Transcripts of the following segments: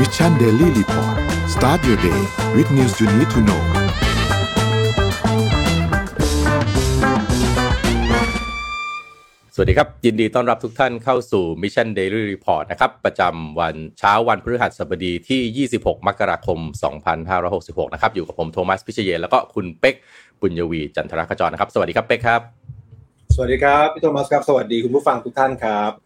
Mission Daily Report start your day with news you need to know สวัสดีครับ ยินดีต้อนรับทุกท่านเข้าสู่ Mission Daily Report นะครับ ประจำวันเช้าวันพฤหัสบดีที่ 26 มกราคม 2566 นะครับ อยู่กับผมโทมัสพิเชเยแล้วก็คุณเป็กบุญยวีจันทรขจรนะครับ สวัสดีครับเป็กครับ สวัสดีครับ พี่โทมัสครับ สวัสดีคุณผู้ฟังทุกท่านครับส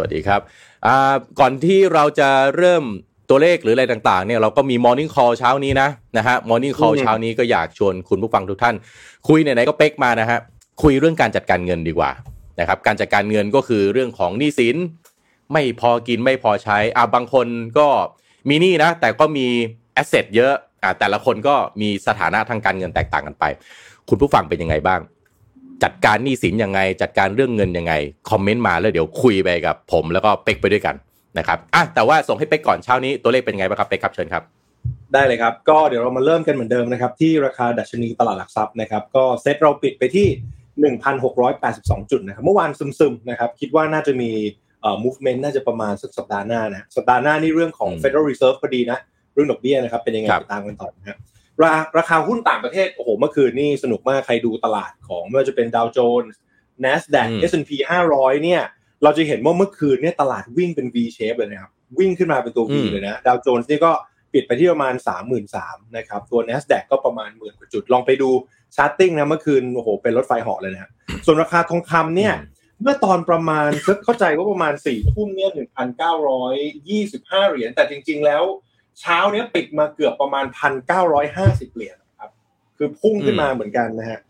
วัสดีครับอ่าก่อนที่เราจะเริ่มตัวเลขหรืออะไรต่างๆเนี่ยเราก็มี Morning Call เช้านี้นะนะฮะ Morning Call อืมเช้านี้ก็อยากชวนคุณผู้ฟังทุกท่าน คุยไหนๆก็เป็กมานะฮะคุยเรื่องการจัดการเงินดีกว่านะครับการจัดการเงินก็คือเรื่องของหนี้สินไม่พอกินไม่พอใช้อ่าบางคนก็มีหนี้นะ แต่ก็มีแอสเซทเยอะอ่าแต่ละคนก็มีสถานะทางการเงินแตกต่างกันไป คุณผู้ฟังเป็นยังไงบ้าง จัดการหนี้สินยังไง จัดการเรื่องเงินยังไงคอมเมนต์มาแล้วเดี๋ยวคุยไปกับผมแล้วก็เป็กไปด้วยกันนะครับอะแต่ว่าส่งให้เป็กก่อนเช้านี้ตัวเลขเป็นยังไงบ้างครับเป็กครับเชิญครับ ได้เลยครับ ก็เดี๋ยวเรามาเริ่มกันเหมือนเดิมนะครับ ที่ราคาดัชนีตลาดหลักทรัพย์นะครับ ก็เซ็ตเราปิดไปที่ 1,682 จุดนะครับเมื่อวานซึมๆนะครับคิดว่าน่าจะมีเอ่อ movement น่าจะประมาณสักสัปดาห์หน้านะสัปดาห์หน้านี่เรื่องของอืม Federal Reserve พอดีนะเรื่องดอกเบี้ยนะครับเป็นยังไงครับติดตามกันต่อนะครับ ราราคาหุ้นต่างประเทศ โอ้โห เมื่อคืนนี่สนุกมาก ใครดูตลาดของไม่ว่าจะเป็นดาวโจนส์ NASDAQ อืม S&P 500 เนี่ย เราจะเห็นว่าเมื่อคืนเนี่ยตลาดวิ่งเป็น V shape เลยนะครับ วิ่งขึ้นมาเป็นตัว V อืมเลยนะ ดาวโจนส์นี่ก็ปิดไปที่ประมาณ 33,000นะครับ ตัว NASDAQ ก็ประมาณหมื่นกว่าจุด ลองไปดู charting นะเมื่อคืน โอ้โห เป็นรถไฟเหาะเลยนะครับส่วนราคาทองคำเนี่ย เมื่อตอนประมาณสักเข้าใจว่าประมาณสี่ทุ่มเนี่ยหนึ่งพันเก้าร้อยยี่สิบห้าเหรียญ แต่จริง ๆ แล้ว เช้าเนี้ยปิดมาเกือบประมาณพันเก้าร้อยห้าสิบเหรียญครับ คือพุ่งขึ้นมาเหมือนกันนะฮะ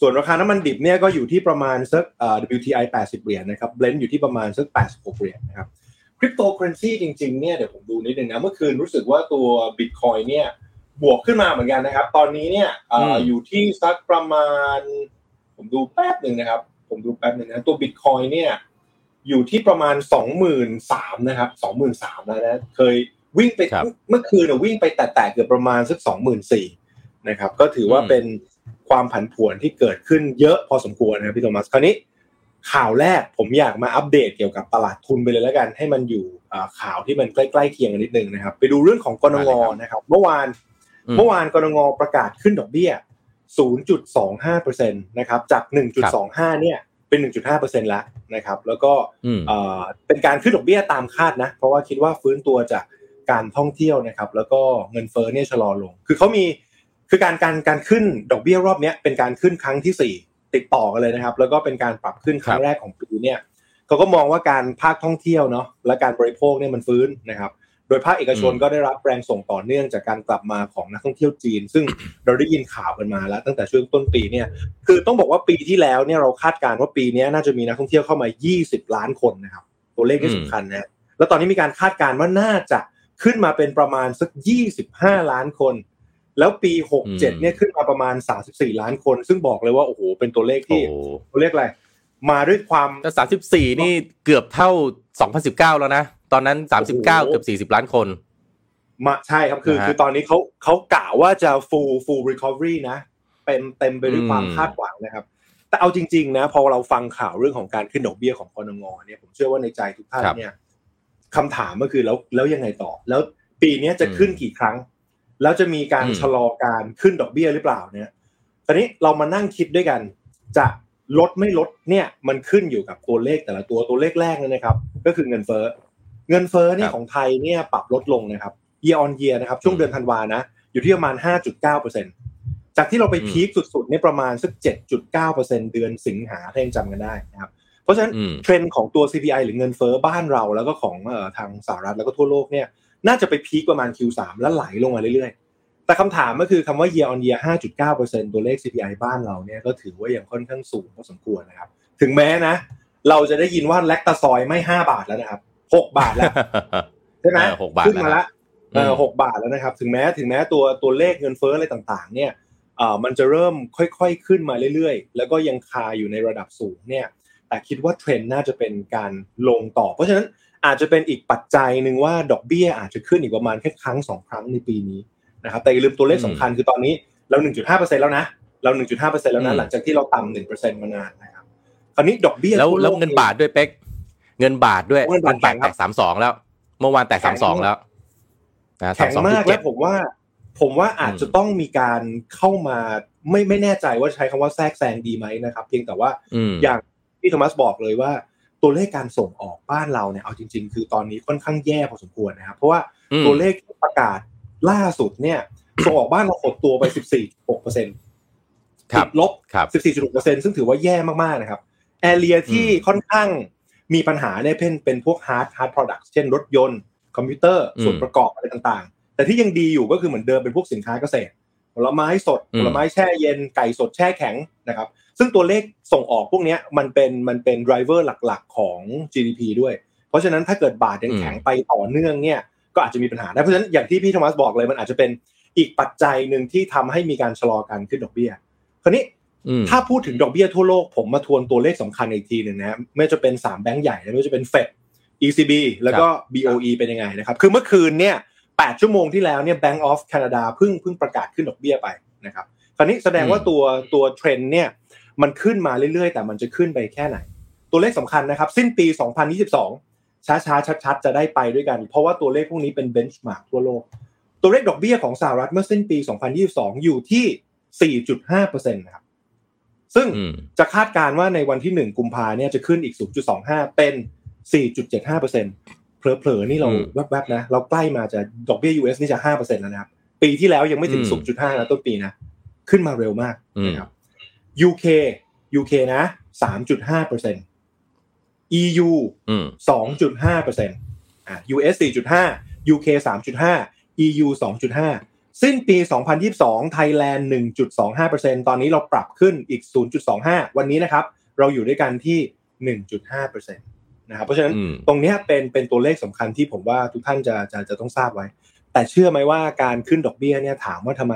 ส่วนราคาน้ำมันดิบเนี่ยก็อยู่ที่ประมาณสักเอ่อ WTI 80 เหรียญนะครับเบรนท์อยู่ที่ประมาณสัก 86 เหรียญนะครับคริปโตเคอเรนซีจริงๆเนี่ยเดี๋ยวผมดูนิดนึงนะเมื่อคืนรู้สึกว่าตัว Bitcoin เนี่ยบวกขึ้นมาเหมือนกันนะครับ ตอนนี้เนี่ยเอ่ออืมอยู่ที่สักประมาณ ผมดูแป๊บหนึ่งนะครับ ผมดูแป๊บหนึ่งนะตัวบิตคอยเนี่ยอยู่ที่ประมาณสองหมื่นสามนะครับสองหมื่นสามแล้วนะเคย วิ่งไปครับเมื่อคืนน่ะวิ่งไปแตะๆเกือบประมาณสักสองหมื่นสี่นะครับ ก็ถือว่าอืมเป็นความผันผวนที่เกิดขึ้นเยอะพอสมควรนะครับพี่โทมัสคราวนี้ข่าวแรกผมอยากมาอัปเดตเกี่ยวกับตลาดทุนไปเลยแล้วกัน ให้มันอยู่อ่าข่าวที่มันใกล้ๆเคียงกันนิดนึงนะครับ ไปดูเรื่องของกนงนะครับ เมื่อวานอืมเมื่อวานกรงประกาศขึ้นดอกเบี้ย 0.25%นะครับจาก 1.25 เนี่ยเป็น 1.5%แล้วนะครับ แล้วก็อืมเอ่อเป็นการขึ้นดอกเบี้ยตามคาดนะ เพราะว่าคิดว่าฟื้นตัวจาก การท่องเที่ยวนะครับ แล้วก็เงินเฟ้อเนี่ยชะลอลง คือเขามีคือการการการขึ้นดอกเบี้ยรอบเนี้ยเป็นการขึ้นครั้งที่สี่ติดต่อกันเลยนะครับ แล้วก็เป็นการปรับขึ้นครั้คงรับแรกของปีเนี่ยเขาก็มองว่าการภาคท่องเที่ยวเนาะและการบริโภคเนี่ยมันฟื้นนะครับ โดยภาคเอกชนอืมก็ได้รับแรงส่งต่อเนื่องจากการกลับมาของนักท่องเที่ยวจีน ซึ่งเราได้ยินข่าวกันมาแล้วตั้งแต่ช่วงต้นปีเนี่ยคือต้องบอกว่าปีที่แล้วเนี่ยเราคาดการณ์ว่าปีเนี้ยน่าจะมีนักท่องเที่ยวเข้ามา 20 ล้านคนนะครับตัวเลขที่สำคัญนะแล้วตอนนี้มีการคาดการณ์ว่าน่าจะ ขึ้นมาเป็นประมาณสัก 25 ล้านคน แล้วปีอืม67เนี่ยขึ้นมาประมาณ 34 ล้านคน ซึ่งบอกเลยว่าโอ้โหเป็นตัวเลขโอ้ที่ตัวเลขอะไรมาด้วยความแต่สามสิบสี่นี่เกือบเท่าสองพันสิบเก้าแล้วนะ ตอนนั้นสามสิบเก้าโอ้โหเกือบสี่สิบล้านคนมาใช่ครับคือนะฮะคือตอนนี้เขาเขากล่าวว่าจะ full full recovery นะเต็มเต็มไปด้วยความอืมคาดหวังนะครับ แต่เอาจริง ๆ นะ พอเราฟังข่าวเรื่องของการขึ้นดอกเบี้ยของกนงเนี่ยผมเชื่อว่าในใจทุกท่านเนี่ย คำถามก็คือแล้วแล้วยังไงต่อ แล้วปีเนี้ยจะขึ้นกี่ครั้ง แล้วจะมีการอืมชะลอการขึ้นดอกเบี้ยหรือเปล่าเนี่ยตอนนี้เรามานั่งคิดด้วยกัน จะลดไม่ลดเนี่ยมันขึ้นอยู่กับตัวเลขแต่ละตัวตัวเลขแรกเลยนะครับ ก็คือเงินเฟ้อเงินเฟ้อเนี่ยครับของไทยเนี่ยปรับลดลงนะครับ year on year นะครับช่วงอืมเดือนธันวานะอยู่ที่ประมาณ 5.9%จากที่เราไปอืมพีคสุดๆเนี่ยประมาณสัก7.9%เดือนสิงหาถ้ายังจำกันได้นะครับเพ ราะฉะนั้นอืมเทรนด์ของตัว CPI หรือเงินเฟ้อบ้านเราแล้วก็ของเอ่อทางสหรัฐแล้วก็ทั่วโลกเนี่ยน่าจะไปพีคประมาณ Q3 แล้วไหลลงมาเรื่อยๆ แต่คำถามก็คือคำว่า year on year 5.9%ตัวเลข CPI บ้านเราเนี่ยก็ถือว่ายังค่อนข้างสูงพอสมควรนะครับ ถึงแม้นะ เราจะได้ยินว่าแลคตาซอยไม่ 5 บาทแล้วนะครับ 6 บาทแล้วใช่ไหมเออหกบาทขึ้นมาแล้วละเออมหกบาทแล้วนะครับ ถึงแม้ถึงแม้ตัวตัวเลขเงินเฟ้ออะไรต่างๆ เนี่ยเอ่อมันจะเริ่มค่อยๆขึ้นมาเรื่อยๆ แล้วก็ยังคาอยู่ในระดับสูงเนี่ย แต่คิดว่าเทรนด์น่าจะเป็นการลงต่อ เพราะฉะนั้นอาจจะเป็นอีกปัจจัยหนึ่งว่าดอกเบี้ยอาจจะขึ้นอีกประมาณแค่ครั้งสองครั้งในปีนี้นะครับแต่อย่าลืมตัวเลขสำคัญคือตอนนี้เรา 1.5%แล้วนะเรา 1.5%แล้วนะอืมหลังจากที่เราต่ำ1%มานานนะครับคราวนี้ดอกเบี้ยแล้วทั่โกแล้วเงินบาทด้วยเป๊กเงินบาทด้วยเงินบาทแข็งครับแตะสามสองแล้ว เมื่อวานแตะแข็สามงสองแล้วนะแข็งมาก2.7และผมว่า ผมว่าอาจจะต้องมีการเข้ามาไม่ไม่แน่ใจว่าใช้คำว่าแทรกแซงดีไหมนะครับ เพียงแต่ว่าอืมอย่าง ที่โทมัสบอกเลยว่า ตัวเลขการส่งออกบ้านเราเนี่ยเอาจริง ๆ คือตอนนี้ค่อนข้างแย่พอสมควรนะครับเพราะว่าอืมตัวเลขที่ประกาศล่าสุดเนี่ยส่งออกบ้านเราหดตัวไป 14.6เปอร์เซ็นต์ครับติดลบครับ14.6เปอร์เซ็นต์ซึ่งถือว่าแย่มากๆนะครับ area ที่ค่อนข้างมีปัญหาเนี่ยเป็นเป็นพวกฮาร์ดฮาร์ด products เช่นรถยนต์ คอมพิวเตอร์อืมส่วนประกอบอะไรต่างๆ แต่ที่ยังดีอยู่ก็คือเหมือนเดิมเป็นพวกสินค้าเกษตรผลไม้สดอืมผลไม้แช่เย็นไก่สดแช่แข็งนะครับ ซึ่งตัวเลขส่งออกพวกเนี้ยมันเป็นมันเป็น driver หลักๆของ GDP ด้วย เพราะฉะนั้นถ้าเกิดบาทยังแข็งไปต่อเนื่องเนี่ยก็อาจจะมีปัญหาได้เพราะฉะนั้นอย่างที่พี่โทมัสบอกเลยมันอาจจะเป็นอีกปัจจัยหนึ่งที่ทำให้มีการชะลอการขึ้นดอกเบี้ย คราวนี้อืมถ้าพูดถึงดอกเบี้ยทั่วโลกผมมาทวนตัวเลขสำคัญอีกทีหนึ่งนะไม่ว่าจะเป็น3แบงก์ใหญ่ไม่ว่าจะเป็น Fed ECB แล้วก็ BOE เป็นยังไงนะครับ คือเมื่อคืนเนี่ย8ชั่วโมงที่แล้วเนี่ย Bank of Canada เพิ่งเพิ่งประกาศขึ้นดอกเบี้ยไปนะครับ คราวนี้แสดงว่าอืมตัวตัวเทรนด์เนี่ย มันขึ้นมาเรื่อยๆ แต่มันจะขึ้นไปแค่ไหน ตัวเลขสำคัญนะครับ สิ้นปี 2022 ช้าๆ ชัดๆ จะได้ไปด้วยกัน เพราะว่าตัวเลขพวกนี้เป็นเบนช์มาร์กทั่วโลก ตัวเลขดอกเบี้ยของสหรัฐเมื่อสิ้นปี 2022 อยู่ที่ 4.5%นะครับซึ่งอืมจะคาดการณ์ว่าในวันที่ 1 กุมภาเนี่ยจะขึ้นอีก 0.25 เป็น 4.75%เผลอๆนี่เราอืมแวบๆนะ เราใกล้มาจะดอกเบี้ย US นี่จะ 5%แล้วนะครับ ปีที่แล้วยังไม่ถึงอืม0.5นะต้นปีนะ ขึ้นมาเร็วมากอืมนะครับ UK UK นะ3.5% EU อืม2.5เปอร์เซ็นต์อ่า US 4.5 UK 3.5 EU 2.5สิ้นปี 2022 ไทยแลนด์ 1.25เปอร์เซ็นต์ตอนนี้เราปรับขึ้นอีก 0.25 วันนี้นะครับ เราอยู่ด้วยกันที่ 1.5เปอร์เซ็นต์นะครับ เพราะฉะนั้นอืมตรงเนี้ยเป็นเป็นตัวเลขสำคัญที่ผมว่าทุกท่านจะจะจะต้องทราบไว้ แต่เชื่อไหมว่าการขึ้นดอกเบี้ยเนี่ยถามว่าทำไม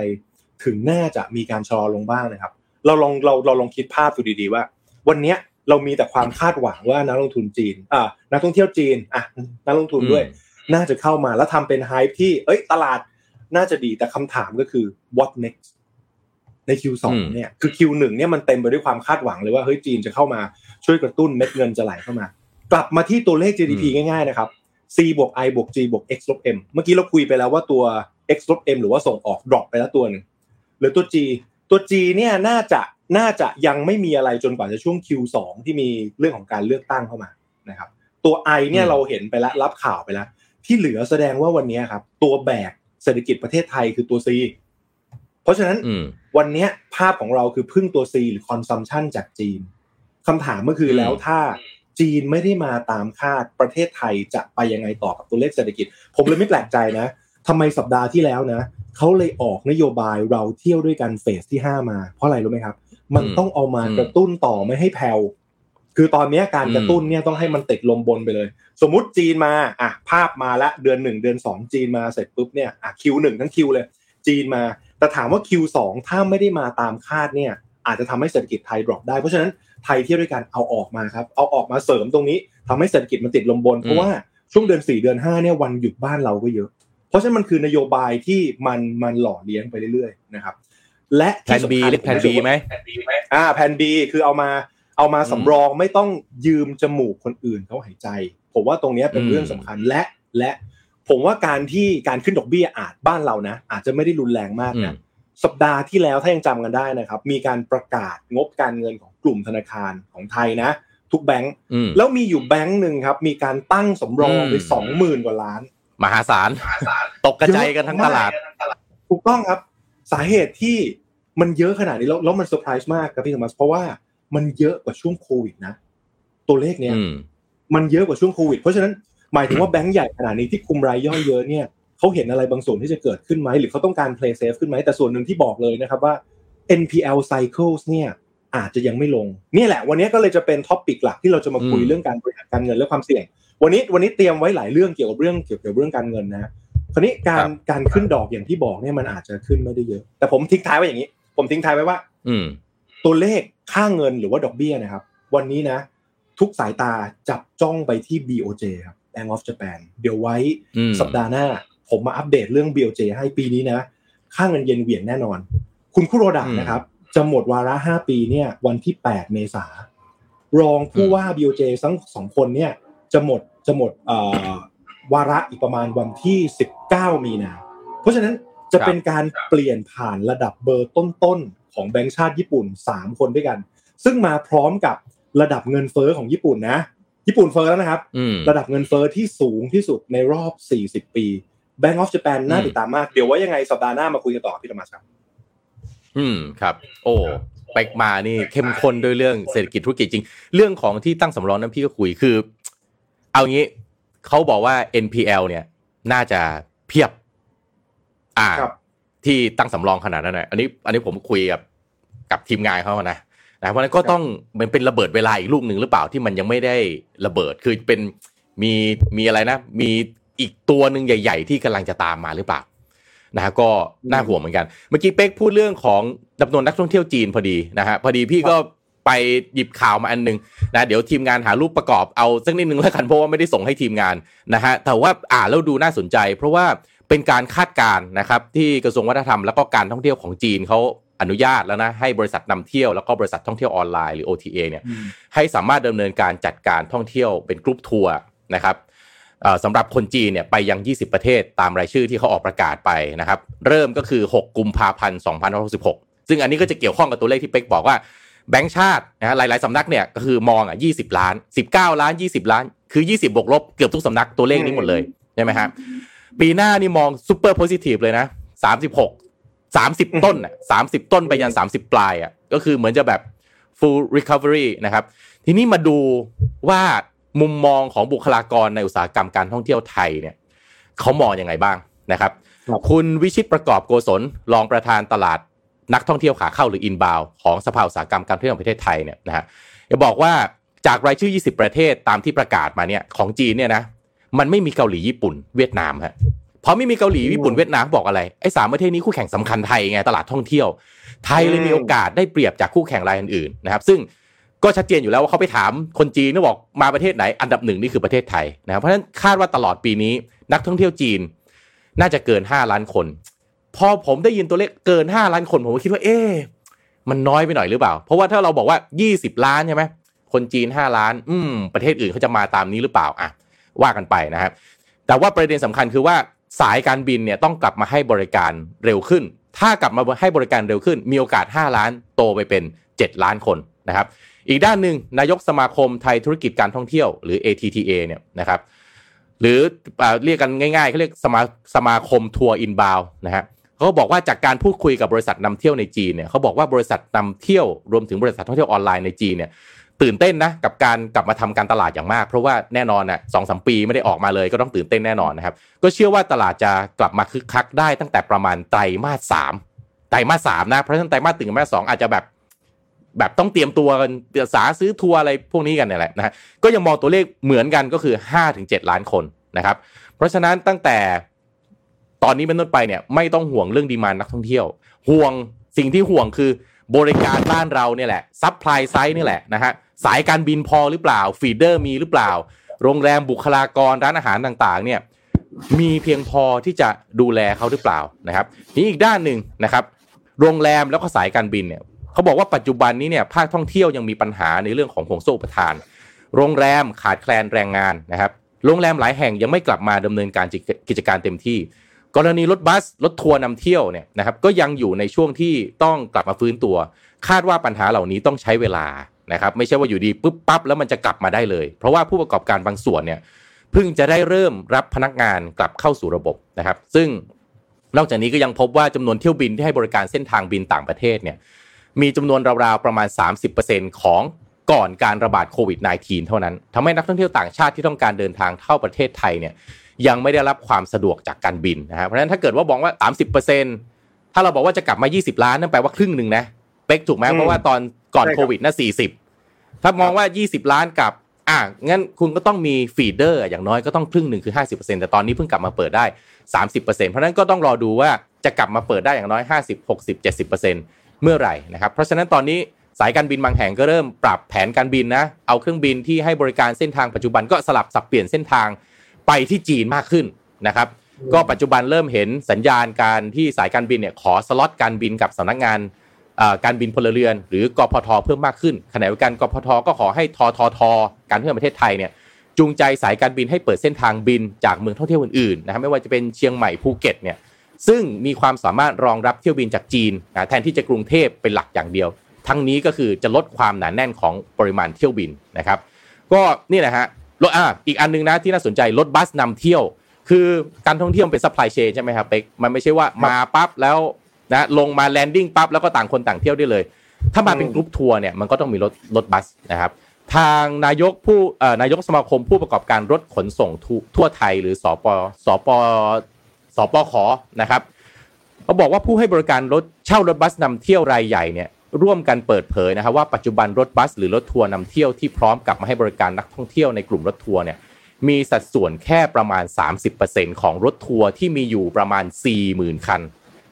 ถึงน่าจะมีการชะลอลงบ้างนะครับ เราลองเราเราลองคิดภาพดูดีๆว่า วันเนี้ยเรามีแต่ความคาดหวังว่านักลงทุนจีนอ่านักท่องเที่ยวจีนอะนักลงทุนด้วย น่าจะเข้ามาแล้วทำเป็นไฮป์ที่ เอ้ย ตลาดน่าจะดีแต่คำถามก็คือ what next ใน Q2 อืมเนี่ยคือ Q1 เนี่ยมันเต็มไปด้วยความคาดหวังเลยว่าเฮ้ยจีนจะเข้ามาช่วยกระตุ้นเม็ดเงินจะไหลเข้ามา กลับมาที่ตัวเลข GDP ง่ายๆนะครับ C บวก I บวก G บวก X ลบ M เมื่อกี้เราคุยไปแล้วว่าตัว X ลบ M หรือว่าส่งออกดรอปไปแล้วตัวหนึ่งเหลือตัว G ตัว G เนี่ยน่าจะน่าจะยังไม่มีอะไรจนกว่าจะช่วง Q2 ที่มีเรื่องของการเลือกตั้งเข้ามานะครับ ตัว I เนี่ยอืมเราเห็นไปแล้วรับข่าวไปแล้ว ที่เหลือแสดงว่าวันนี้ครับ ตัวแบกเศรษฐกิจประเทศไทยคือตัว C เพราะฉะนั้นอืมวันเนี้ยภาพของเราคือพึ่งตัว C หรือ consumption จากจีนคำถามก็คืออืมแล้วถ้าจีนไม่ได้มาตามคาดประเทศไทยจะไปยังไงต่อกับตัวเลขเศรษฐกิจ ผมเลยไม่แปลกใจนะทำไมสัปดาห์ที่แล้วนะ เขาเลยออกนโยบายเราเที่ยวด้วยกันเฟสที่5มา เพราะอะไรรู้ไหมครับ มันต้องเอามากระตุ้นต่อไม่ให้แผ่วคือตอนเนี้ยการกระตุ้นเนี่ยต้องให้มันติดลมบนไปเลย สมมุติจีนมาอะภาพมาละเดือนหนึ่งเดือนสองจีนมาเสร็จปุ๊บเนี่ยอะคิวหนึ่งทั้งคิวเลย จีนมา แต่ถามว่า Q2 ถ้าไม่ได้มาตามคาดเนี่ยอาจจะทำให้เศรษฐกิจไทยดรอปได้ เพราะฉะนั้นไทยเที่ยวด้วยกันเอาออกมาครับ เอาออกมาเสริมตรงนี้ทำให้เศรษฐกิจมันติดลมบน เพราะว่าช่วงเดือน4เดือน5เนี่ยวันหยุดบ้านเราก็เยอะ เพราะฉะนั้นมันคือนโยบายที่มันมันหล่อเลี้ยงไปเรื่อยๆนะครับ และแผน B เรียกแผน B ไหมอ่าแผน B คือเอามาเอามาสำรองไม่ต้องยืมจมูกคนอื่นเขาหายใจ ผมว่าตรงเนี้ยเป็นอืมเรื่องสำคัญและและผมว่าการที่การขึ้นดอกเบี้ยอาจบ้านเรานะ อาจจะไม่ได้รุนแรงมากอืมนะสัปดาห์ที่แล้วถ้ายังจำกันได้นะครับ มีการประกาศงบการเงินของกลุ่มธนาคารของไทยนะ ทุกแบงก์อืมแล้วมีอยู่แบงก์หนึ่งครับ มีการตั้งสำรองไปอืมสองหมื่นกว่าล้าน มหาศาลตกกระจายกันทั้งตลาด ถูกต้องครับ สาเหตุที่มันเยอะขนาดนี้แล้วแล้วมันเซอร์ไพรส์มากครับพี่โทมัสเพราะว่ามันเยอะกว่าช่วงโควิดนะตัวเลขเนี้ยอืมมันเยอะกว่าช่วงโควิด เพราะฉะนั้นหมายถึงว่าแบงก์ใหญ่ขนาดนี้ที่คุมรายย่อยเยอะเนี่ยเขาเห็นอะไรบางส่วนที่จะเกิดขึ้นไหมหรือเขาต้องการ play safe ขึ้นไหมแต่ส่วนหนึ่งที่บอกเลยนะครับว่า NPL cycles เนี่ยอาจจะยังไม่ลงเนี่ยแหละ วันนี้ก็เลยจะเป็น topic หลักที่เราจะมาคุยอืมเรื่องการบริหารการเงินและความเสี่ยง วันนี้วันนี้เตรียมไว้หลายเรื่องเกี่ยวกับเรื่องเกี่ยวกับเรื่องการเงินนะคราวนี้การการขึ้นดอกอย่างที่บอกเนี่ยมันอาจจะขึ้นไม่ได้เยอะ แต่ผมทิ้งท้ายไว้อย่างนี้ ผมทิ้งท้ายไว้ว่า อืมตัวเลขค่าเงินหรือว่าดอกเบี้ยนะครับ วันนี้นะ ทุกสายตาจับจ้องไปที่ BOJ ครับ Bank of Japan เดี๋ยวไว้อืมสัปดาห์หน้า ผมมาอัปเดตเรื่อง BOJ ให้ปีนี้นะ ค่าเงินเยนเหวี่ยงแน่นอน คุณคุโรดะอืมนะครับ จะหมดวาระ5ปีเนี่ย วันที่ 8 เมษารองผู้ว่า BOJ ทั้งสองคนเนี่ย จะหมดจะหมดเอ่อวาระอีกประมาณวันที่ 19 มีนา เพราะฉะนั้นจะเป็นการเปลี่ยนผ่านระดับเบอร์ต้นๆของแบงก์ชาติญี่ปุ่น 3 คนด้วยกัน ซึ่งมาพร้อมกับระดับเงินเฟอ้อของญี่ปุ่นนะ ญี่ปุ่นเฟอ้อแล้วนะครับอืมระดับเงินเฟอ้อที่สูงที่สุดในรอบ 40 ปี Bank of Japan น่าอืมติดตามมาก เดี๋ยวว่ายังไงสัปดาห์หน้ามาคุยกันต่อพี่ธรรมชครับอืมครับ โอ้ไปกมานี่เข้มข้นด้วยเรื่องเศรษฐกิจธุรกิจจริง เรื่องของที่ตั้งสำรองนั้นพี่ก็คุยคือ เอางี้เขาบอกว่า NPL เนี่ย น่าจะเพียบ อ่าครับที่ตั้งสำรองขนาดนั้นนะอันนี้ อันนี้ผมคุยกับกับทีมงานเขานะนะเพราะฉะนั้นก็ต้องมันเป็นระเบิดเวลาอีกลูกหนึ่งหรือเปล่าที่มันยังไม่ได้ระเบิดคือเป็นมีมีอะไรนะ มีอีกตัวหนึ่งใหญ่ ๆ ที่กำลังจะตามมาหรือเปล่านะฮะก็น่าห่วงเหมือนกัน เมื่อกี้เป๊กพูดเรื่องของจำนวนนักท่องเที่ยวจีนพอดีนะฮะพอดีพี่ก็ ไปหยิบข่าวมาอันหนึงนะเดี๋ยวทีมงานหารูปประกอบเอาสักนิดนึงแล้วกันเพราะว่าไม่ได้ส่งให้ทีมงานนะฮะแต่ว่าอ่านแล้วดูน่าสนใจ เพราะว่าเป็นการคาดการณ์นะครับที่กระทรวงวัฒนธรรมแล้วก็การท่องเที่ยวของจีนเขาอนุญาตแล้วนะให้บริษัทนำเที่ยวแล้วก็บริษัทท่องเที่ยวออนไลน์หรือ OTA เนี่ยให้สามารถดำเนินการจัดการท่องเที่ยวเป็นกรุ๊ปทัวร์นะครับเอ่อสำหรับคนจีนเนี่ยไปยัง 20 ประเทศตามรายชื่อที่เขาออกประกาศไปนะครับ เริ่มก็คือ 6 กุมภาพันธ์ 2566 ซึ่งอันนี้ก็จะเกี่ยวข้องกับตัวเลขที่เป๊กบอกว่า แบงก์ชาตินะฮะหลายๆสำนักเนี่ยก็คือมองอะ20ล้าน19ล้าน20ล้าน คือ20บวกลบเกือบทุกสำนักตัวเลขนี้หมดเลยใช่ไหมครับปีหน้านี่มองซูเปอร์โพซิทีฟเลยนะ36 30ต้นอะ30ต้นไปยัน30ปลายอะก็คือเหมือนจะแบบ full recovery นะครับทีนี้มาดูว่ามุมมองของบุคลากรในอุตสาหกรรมการท่องเที่ยวไทยเนี่ยเขามองยังไงบ้างนะครับครับ คุณวิชิตประกอบโกศลรองประธานตลาด นักท่องเที่ยวขาเข้าหรืออินบาวของสภาอุตสาหกรรมการท่องเที่ยวแห่งประเทศไทยเนี่ยนะฮะจะบอกว่าจากรายชื่อ 20 ประเทศตามที่ประกาศมาเนี่ยของจีนเนี่ยนะมันไม่มีเกาหลีญี่ปุ่นเวียดนามฮะเพราะไม่มีเกาหลีญี่ปุ่นเวียดนามบอกอะไรไอ้สามประเทศนี้คู่แข่งสำคัญไทยไงตลาดท่องเที่ยว ไทยเลยมีโอกาสได้เปรียบจากคู่แข่งรายอื่นๆนะครับ ซึ่งก็ชัดเจนอยู่แล้วว่าเขาไปถามคนจีนก็บอกมาประเทศไหนอันดับหนึ่งนี่คือประเทศไทยนะครับเพราะฉะนั้นคาดว่าตลอดปีนี้นักท่องเที่ยวจีนน่าจะเกิน 5 ล้านคน พอผมได้ยินตัวเลขเกิน 5 ล้านคนผมก็คิดว่าเอ๊ะมันน้อยไปหน่อยหรือเปล่า เพราะว่าถ้าเราบอกว่า 20 ล้านใช่ไหมคนจีน 5 ล้าน อืม ประเทศอื่นเขาจะมาตามนี้หรือเปล่าอะว่ากันไปนะครับ แต่ว่าประเด็นสำคัญคือว่าสายการบินเนี่ยต้องกลับมาให้บริการเร็วขึ้น ถ้ากลับมาให้บริการเร็วขึ้น มีโอกาส 5 ล้านโตไปเป็น 7 ล้านคนนะครับ อีกด้านหนึ่งนายกสมาคมไทยธุรกิจการท่องเที่ยวหรือ ATTA เนี่ยนะครับ หรือเรียกกันง่ายๆเขาเรียกสมาสมาคมทัวร์ inboundนะฮะ เขาบอกว่าจากการพูดคุยกับบริษัทนำเที่ยวในจีนเนี่ยเขาบอกว่าบริษัทนำเที่ยวรวมถึงบริษัทท่องเที่ยวออนไลน์ในจีนเนี่ยตื่นเต้นนะกับการกลับมาทำการตลาดอย่างมาก เพราะว่าแน่นอนอะสองสมปีไม่ได้ออกมาเลยก็ต้องตื่นเต้นแน่นอนนะครับ ก็เชื่อว่าตลาดจะกลับมาคึกคักได้ตั้งแต่ประมาณไตรมาสสามไตรมาสสามนะเพราะฉะนั้นไตรมาสถึงไตรมาสสองอาจจะแบบแบบต้องเตรียมตัวกันเดี๋ยวสาซื้อทัวร์อะไรพวกนี้กันเนี่ยแหละนะฮะก็ยังมองตัวเลขเหมือนกันก็คือ5-7ถึงล้านคนนะครับ เพราะฉะนั้นตั้งแต่ ตอนนี้เป็นต้นไปเนี่ยไม่ต้องห่วงเรื่อง demand นักท่องเที่ยว ห่วงสิ่งที่ห่วงคือบริการบ้านเราเนี่ยแหละ supply side นี่แหละนะฮะสายการบินพอหรือเปล่า feeder มีหรือเปล่า โรงแรมบุคลากรร้านอาหารต่างๆเนี่ยมีเพียงพอที่จะดูแลเขาหรือเปล่านะครับนี้อีกด้านหนึ่งนะครับโรงแรมแล้วก็สายการบินเนี่ยเขาบอกว่าปัจจุบันนี้เนี่ยภาคท่องเที่ยวยังมีปัญหาในเรื่องของห่วงโซ่อุปทาน โรงแรมขาดแคลนแรงงานนะครับโรงแรมหลายแห่งยังไม่กลับมาดำเนินการกิจการเต็มที่ กรณีรถบัสรถทัวร์นำเที่ยวเนี่ยนะครับก็ยังอยู่ในช่วงที่ต้องกลับมาฟื้นตัว คาดว่าปัญหาเหล่านี้ต้องใช้เวลานะครับไม่ใช่ว่าอยู่ดีปุ๊บปั๊บแล้วมันจะกลับมาได้เลย เพราะว่าผู้ประกอบการบางส่วนเนี่ยเพิ่งจะได้เริ่มรับพนักงานกลับเข้าสู่ระบบนะครับ ซึ่งนอกจากนี้ก็ยังพบว่าจำนวนเที่ยวบินที่ให้บริการเส้นทางบินต่างประเทศเนี่ยมีจำนวนราวๆประมาณ 30%ของก่อนการระบาดโควิด -19 เท่านั้นทำให้นักท่องเที่ยวต่างชาติที่ต้องการเดินทางเข้าประเทศไทยเนี่ย ยังไม่ได้รับความสะดวกจากการบินนะฮะเพราะฉะนั้นถ้าเกิดว่าบอกว่า 30%ถ้าเราบอกว่าจะกลับมา 20 ล้านนั่นแปลว่าครึ่งหนึ่งนะเป๊กถูกไหมอืมเพราะว่าตอนก่อนใช่ครับโควิดน่ะ40 ถ้ามองว่า 20 ล้านกับอะงั้นคุณก็ต้องมี feeder อย่างน้อยก็ต้องครึ่งหนึ่งคือ 50%แต่ตอนนี้เพิ่งกลับมาเปิดได้ 30%เพราะฉะนั้นก็ต้องรอดูว่าจะกลับมาเปิดได้อย่างน้อย 50 60 70%เมื่อไหร่นะครับเพราะฉะนั้นตอนนี้สายการบินบางแห่งก็เริ่มปรับแผนการบินนะ เอาเครื่องบินที่ให้บริการเส้นทางปัจจุบันก็สลับสับเปลี่ยนเส้นทาง ไปที่จีนมากขึ้นนะครับ ก็ปัจจุบันเริ่มเห็นสัญญาณการที่สายการบินเนี่ยขอสล็อตการบินกับสำนักงานเอ่อการบินพลเรือน หรือกพทเพิ่มมากขึ้นขณะเดียวกันกพทก็ขอให้ทททการท่องเที่ยวแห่งประเทศไทยเนี่ยจูงใจสายการบินให้เปิดเส้นทางบินจากเมืองท่องเที่ยวอื่นๆนะครับไม่ว่าจะเป็นเชียงใหม่ภูเก็ตเนี่ยซึ่งมีความสามารถรองรับเที่ยวบินจากจีนนะแทนที่จะกรุงเทพเป็นหลักอย่างเดียว ทั้งนี้ก็คือจะลดความหนาแน่นของปริมาณเที่ยวบินนะครับ ก็นี่แหละฮะ รถอะอีกอันนึงนะที่น่าสนใจรถบัสนำเที่ยว คือการท่องเที่ยวเป็น supply chain ใช่ไหมครับเป๊กมันไม่ใช่ว่ามาปั๊บแล้วนะลงมา landing ปั๊บแล้วก็ต่างคนต่างเที่ยวได้เลย ถ้ามาเป็นกรุ๊ปทัวร์เนี่ยมันก็ต้องมีรถรถบัสนะครับทางนายกผู้เอ่อนายกสมาคมผู้ประกอบการรถขนส่งทั่วทั่วไทยหรือสปสปสปขนะครับเขาบอกว่าผู้ให้บริการรถเช่ารถบัสนำเที่ยวรายใหญ่เนี่ย ร่วมกันเปิดเผยนะครับว่าปัจจุบันรถบัส หรือรถทัวร์นำเที่ยวที่พร้อมกลับมาให้บริการนักท่องเที่ยวในกลุ่มรถทัวร์เนี่ยมีสัดส่วนแค่ประมาณ 30%ของรถทัวร์ที่มีอยู่ประมาณ 40,000 คัน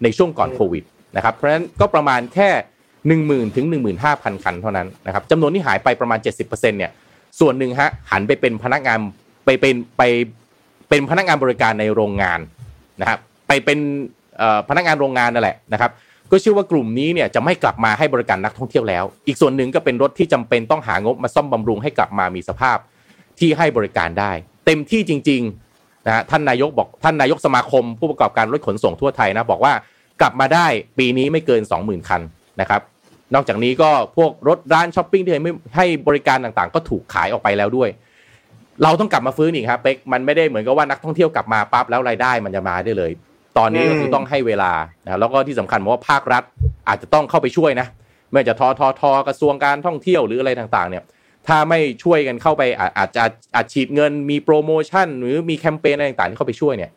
ในช่วงก่อนโควิดนะครับเพราะฉะนั้นก็ประมาณแค่ 10,000ถึง15,000 คันเท่านั้นนะครับจำนวนที่หายไปประมาณ 70%เนี่ยส่วนหนึ่งฮะหันไปเป็นพนักงานไปเป็นไปเป็นพนักงานบริการในโรงงานนะครับไปเป็นเอ่อพนักงานโรงงานนั่นแหละนะครับ ก็เชื่อว่ากลุ่มนี้เนี่ยจะไม่กลับมาให้บริการนักท่องเที่ยวแล้ว อีกส่วนหนึ่งก็เป็นรถที่จำเป็นต้องหางบมาซ่อมบำรุงให้กลับมามีสภาพที่ให้บริการได้ เต็มที่จริงๆนะฮะท่านนายกบอกท่านนายกสมาคม ผู้ประกอบการรถขนส่งทั่วไทยนะบอกว่ากลับมาได้ปีนี้ไม่เกิน 20,000 คันนะครับนอกจากนี้ก็พวกรถร้านช้อปปิ้งที่ไม่ให้บริการต่างๆ ก็ถูกขายออกไปแล้วด้วย เราต้องกลับมาฟื้นอีกครับเป็กมันไม่ได้เหมือนกับว่านักท่องเที่ยวกลับมาปั๊บแล้วรายได้มันจะมาได้เลย ตอนนี้ก็คือต้องให้เวลานะแล้วก็ที่สำคัญเพราะว่าภาครัฐอาจจะต้องเข้าไปช่วยนะไม่ว่าจะทอทอทอกระทรวงการท่องเที่ยวหรืออะไรต่างๆ เนี่ย ถ้าไม่ช่วยกันเข้าไปอาอาจจะอาจฉีดเงินมีโปรโมชั่น หรือมีแคมเปญอะไรต่างๆที่เข้าไปช่วยเนี่ย